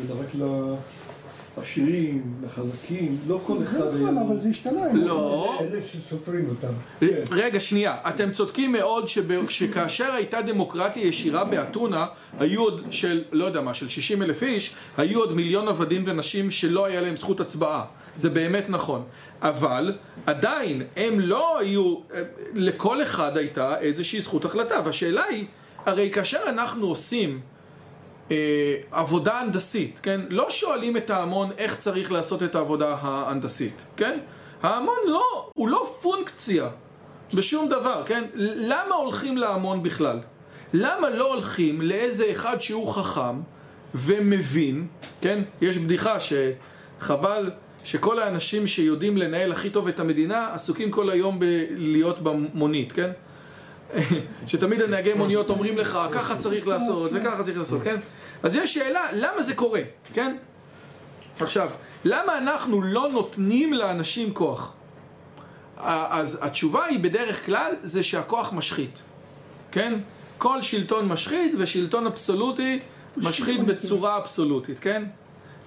אלא רק לעשירים, לחזקים, לא כל אחד זה היה... נכון, אבל זה השתנה. לא, אלה שסופרים אותם. רגע, שנייה, אתם צודקים מאוד שכאשר הייתה דמוקרטיה ישירה באתונה, היו עוד של, לא יודע מה, של 60 אלף איש, היו עוד מיליון עבדים ונשים שלא היה להם זכות הצבעה. זה באמת נכון. אבל עדיין הם לא היו, לכל אחד הייתה איזושהי זכות החלטה. והשאלה היא, הרי כאשר אנחנו עושים עבודה הנדסית, כן? לא שואלים את ההמון איך צריך לעשות את העבודה ההנדסית, כן? ההמון לא, הוא לא פונקציה בשום דבר, כן? למה הולכים להמון בכלל? למה לא הולכים לאיזה אחד שהוא חכם ומבין, כן? יש בדיחה שחבל שכל האנשים שיודעים לנהל הכי טוב את המדינה עסוקים כל היום בלהיות במונית, כן? שתמיד הנהגי מוניות אומרים לך, ככה צריך לעשות, וככה צריך לעשות, כן? אז יש שאלה, למה זה קורה, כן? עכשיו, למה אנחנו לא נותנים לאנשים כוח? אז התשובה היא בדרך כלל זה שהכוח משחית, כן? כל שלטון משחית ושלטון אבסולוטי משחית בצורה אבסולוטית, כן?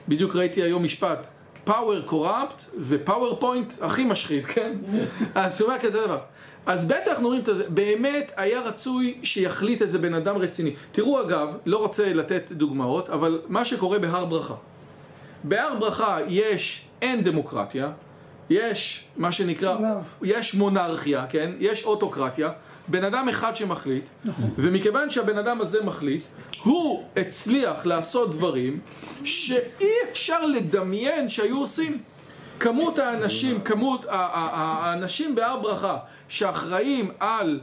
בדיוק ראיתי היום משפט power corrupt ו-powerpoint הכי משחית, כן? אז הוא אומר כזה דבר אז בעצם אנחנו רואים את זה, באמת היה רצוי שיחליט איזה בן אדם רציני. תראו אגב, לא רוצה לתת דוגמאות, אבל מה שקורה בהר ברכה. בהר ברכה יש, אין דמוקרטיה יש מה שנקרא. יש מונרכיה, כן? יש אוטוקרטיה. בן אדם אחד שמחליט ומכיוון שהבן אדם הזה מחליט הוא הצליח לעשות דברים שאי אפשר לדמיין שהיו עושים. כמות האנשים, כמות האנשים בהר ברכה שאחראים על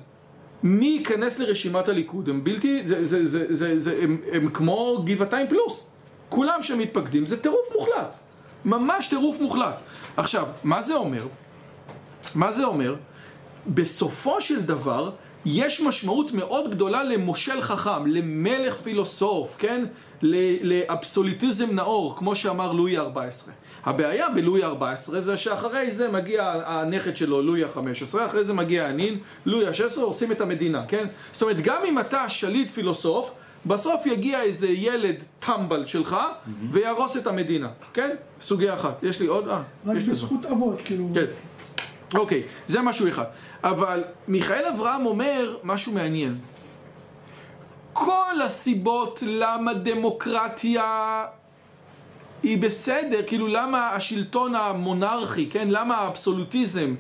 מי ייכנס לרשימת הליכוד הם בלתי, זה, זה, זה, זה, זה, הם, הם כמו גבעתיים פלוס כולם שמתפקדים, זה טירוף מוחלט. ממש טירוף מוחלט. עכשיו, מה זה אומר? מה זה אומר? בסופו של דבר, יש משמעות מאוד גדולה למושל חכם, למלך פילוסוף, כן? לאבסוליטיזם נאור, כמו שאמר לואי ה-14. הבעיה בלואי ה-14 זה שאחרי זה מגיע הנכד שלו, לואי ה-15, אחרי זה מגיע הנין, לואי ה-16, עושים את המדינה, כן? זאת אומרת, גם אם אתה שליט פילוסוף, בסוף יגיע איזה ילד טמבל שלך ויהרוס את המדינה, כן? סוגיה אחת. יש לי עוד? אה, יש לי בזכות אבות, כאילו. כן. אוקיי, זה משהו אחד. אבל מיכאל אברהם אומר משהו מעניין. כל הסיבות למה דמוקרטיה היא בסדר, כאילו למה השלטון המונרכי, כן? למה האבסולוטיזם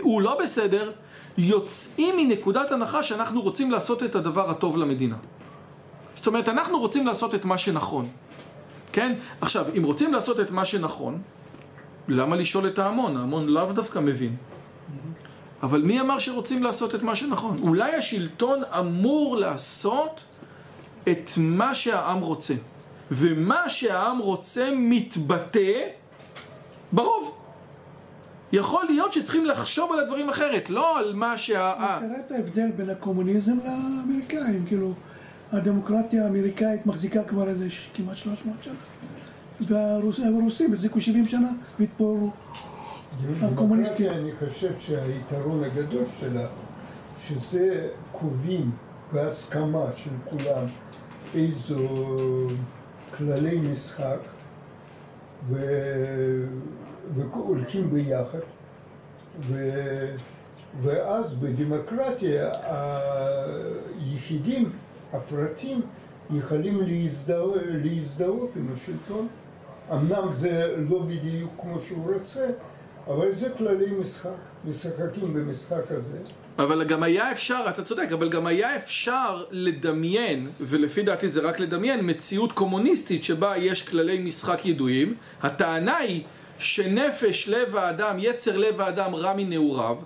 הוא לא בסדר, יוצאים מנקודת הנחה שאנחנו רוצים לעשות את הדבר הטוב למדינה. זאת אומרת, אנחנו רוצים לעשות את מה שנכון. כן? עכשיו, אם רוצים לעשות את מה שנכון, למה לשאול את ההמון? ההמון לאו דווקא מבין. אבל מי אמר שרוצים לעשות את מה שנכון? אולי השלטון אמור לעשות את מה שהעם רוצה. ומה שהעם רוצה מתבטא ברוב. יכול להיות שצריכים לחשוב על הדברים אחרת, לא על מה שה... תראה את ההבדל בין הקומוניזם לאמריקאים, כאילו, הדמוקרטיה האמריקאית מחזיקה כבר איזה ש- כמעט 300 שנה. והרוסים החזיקו 70 שנה והתפוררו. הקומוניסטים. אני חושב שהיתרון הגדול שלה, שזה קובעים בהסכמה של כולם איזו כללי משחק. והולכים ביחד ו... ואז בדמוקרטיה היחידים, הפרטים, יכולים להזדהות, להזדהות עם השלטון. אמנם זה לא בדיוק כמו שהוא רוצה, אבל זה כללי משחק, משחקים במשחק הזה. אבל גם היה אפשר, אתה צודק, אבל גם היה אפשר לדמיין, ולפי דעתי זה רק לדמיין, מציאות קומוניסטית שבה יש כללי משחק ידועים. הטענה היא שנפש לב האדם, יצר לב האדם רע מנעוריו,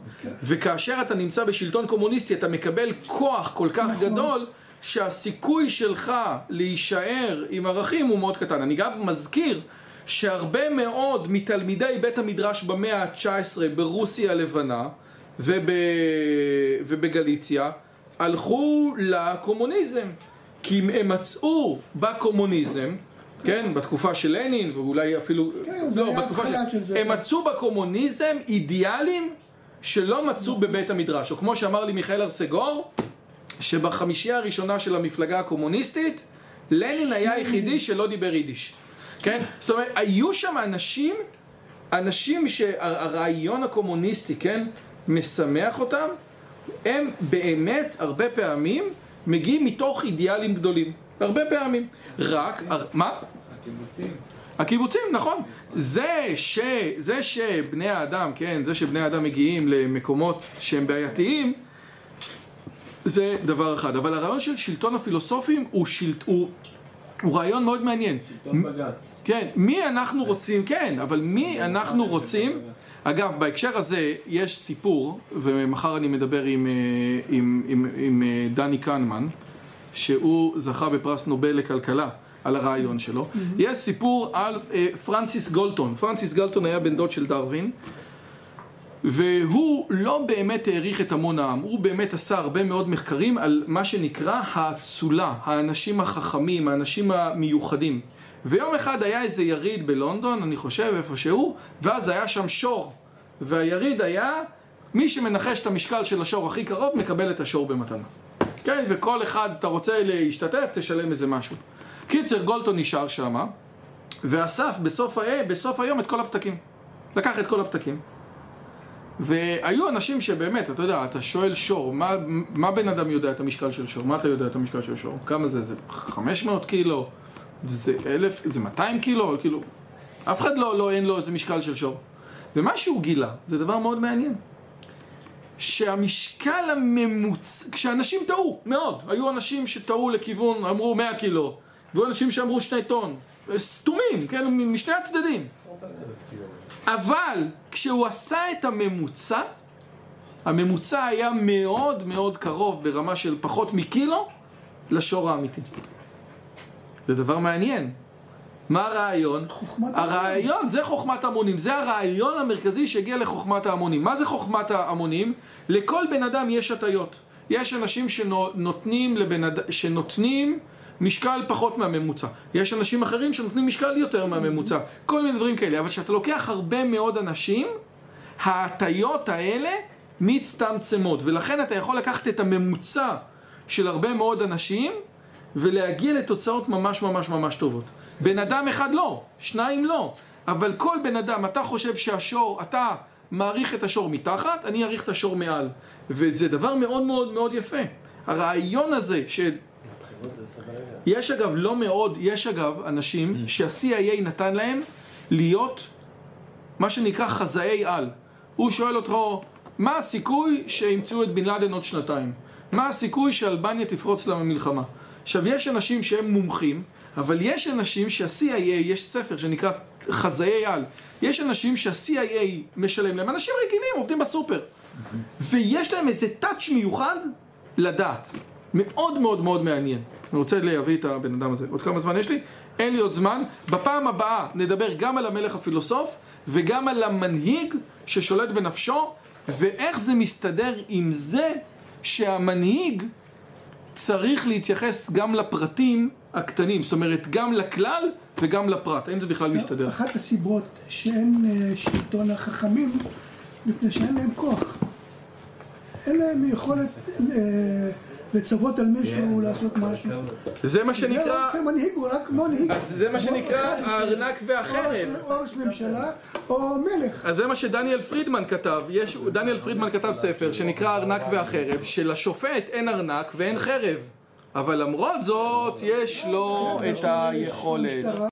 וכאשר אתה נמצא בשלטון קומוניסטי אתה מקבל כוח כל כך גדול, שהסיכוי שלך להישאר עם ערכים הוא מאוד קטן. אני גם מזכיר שהרבה מאוד מתלמידי בית המדרש במאה ה-19 ברוסיה הלבנה וב... ובגליציה הלכו לקומוניזם כי הם מצאו בקומוניזם כן, בתקופה של לנין ואולי אפילו כן, לא, בתקופה של... של. הם מצאו בקומוניזם אידיאלים שלא מצאו בבית המדרש או כמו שאמר לי מיכאל ארסגור שבחמישייה הראשונה של המפלגה הקומוניסטית לנין היה היחידי שלא דיבר יידיש כן? זאת אומרת, היו שם אנשים אנשים שהרעיון הקומוניסטי, כן, משמח אותם הם באמת הרבה פעמים מגיעים מתוך אידיאלים גדולים הרבה פעמים רק, מה? הקיבוצים. הקיבוצים, נכון. זה, ש, זה שבני האדם, כן, זה שבני האדם מגיעים למקומות שהם בעייתיים, זה דבר אחד. אבל הרעיון של שלטון הפילוסופים הוא, שלט, הוא, הוא רעיון מאוד מעניין. שלטון בג"ץ. כן, מי אנחנו רוצים, כן, אבל מי אנחנו רוצים... אגב, בהקשר הזה יש סיפור, ומחר אני מדבר עם, אה, עם, עם, עם אה, דני כהנמן, שהוא זכה בפרס נובל לכלכלה על הרעיון שלו. יש סיפור על אה, פרנסיס גולטון. פרנסיס גולטון היה בן דוד של דרווין, והוא לא באמת העריך את המון העם, הוא באמת עשה הרבה מאוד מחקרים על מה שנקרא האצולה, האנשים החכמים, האנשים המיוחדים. ויום אחד היה איזה יריד בלונדון, אני חושב איפה שהוא, ואז היה שם שור. והיריד היה, מי שמנחש את המשקל של השור הכי קרוב, מקבל את השור במתנה. כן, וכל אחד, אתה רוצה להשתתף, תשלם איזה משהו. קיצר, גולטון נשאר שמה, ואסף בסוף, ה... בסוף היום את כל הפתקים. לקח את כל הפתקים. והיו אנשים שבאמת, אתה יודע, אתה שואל שור, מה, מה בן אדם יודע את המשקל של שור? מה אתה יודע את המשקל של שור? כמה זה? זה 500 קילו? זה 1,000? זה 200 קילו? כאילו, אף אחד לא, לא, אין לו איזה משקל של שור. ומה שהוא גילה, זה דבר מאוד מעניין. שהמשקל הממוצע, כשאנשים טעו, מאוד, היו אנשים שטעו לכיוון, אמרו 100 קילו, והיו אנשים שאמרו 2 טון, סתומים, כן, משני הצדדים. אבל כשהוא עשה את הממוצע, הממוצע היה מאוד מאוד קרוב ברמה של פחות מקילו לשור האמיתי. זה דבר מעניין. מה הרעיון? הרעיון זה חוכמת ההמונים, זה הרעיון המרכזי שהגיע לחוכמת ההמונים. מה זה חוכמת ההמונים? לכל בן אדם יש הטיות. יש אנשים שנותנים, לבן אד... שנותנים משקל פחות מהממוצע. יש אנשים אחרים שנותנים משקל יותר מהממוצע. כל מיני דברים כאלה. אבל כשאתה לוקח הרבה מאוד אנשים, ההטיות האלה מצטמצמות. ולכן אתה יכול לקחת את הממוצע של הרבה מאוד אנשים ולהגיע לתוצאות ממש ממש ממש טובות. בן אדם אחד לא, שניים לא. אבל כל בן אדם, אתה חושב שהשור, אתה מעריך את השור מתחת, אני אעריך את השור מעל. וזה דבר מאוד מאוד מאוד יפה. הרעיון הזה של... יש אגב לא מאוד, יש אגב אנשים שה-CIA נתן להם להיות מה שנקרא חזאי על. הוא שואל אותו, מה הסיכוי שימצאו את בן לאדן עוד שנתיים? מה הסיכוי שאלבניה תפרוץ למלחמה? עכשיו, יש אנשים שהם מומחים, אבל יש אנשים שה-CIA, יש ספר שנקרא חזאי על. יש אנשים שה-CIA משלם להם, אנשים רגילים, עובדים בסופר. ויש להם איזה טאץ' מיוחד לדעת. מאוד מאוד מאוד מעניין. אני רוצה להביא את הבן אדם הזה. עוד כמה זמן יש לי? אין לי עוד זמן. בפעם הבאה נדבר גם על המלך הפילוסוף וגם על המנהיג ששולט בנפשו ואיך זה מסתדר עם זה שהמנהיג צריך להתייחס גם לפרטים הקטנים, זאת אומרת גם לכלל וגם לפרט, האם זה בכלל מסתדר? אחת הסיבות שאין אה, שלטון החכמים, מפני שאין להם כוח. אין להם יכולת אה, לצוות על מישהו לעשות משהו. זה מה זה לא שנקרא, עושה מנהיג, הוא רק מנהיג. אז זה מה שנקרא הארנק והחרב. או ראש ממשלה או מלך. אז זה מה שדניאל פרידמן כתב, יש, דניאל פרידמן כתב ספר שנקרא הארנק והחרב, שלשופט אין ארנק ואין חרב, אבל למרות זאת יש לו את היכולת. משטרה.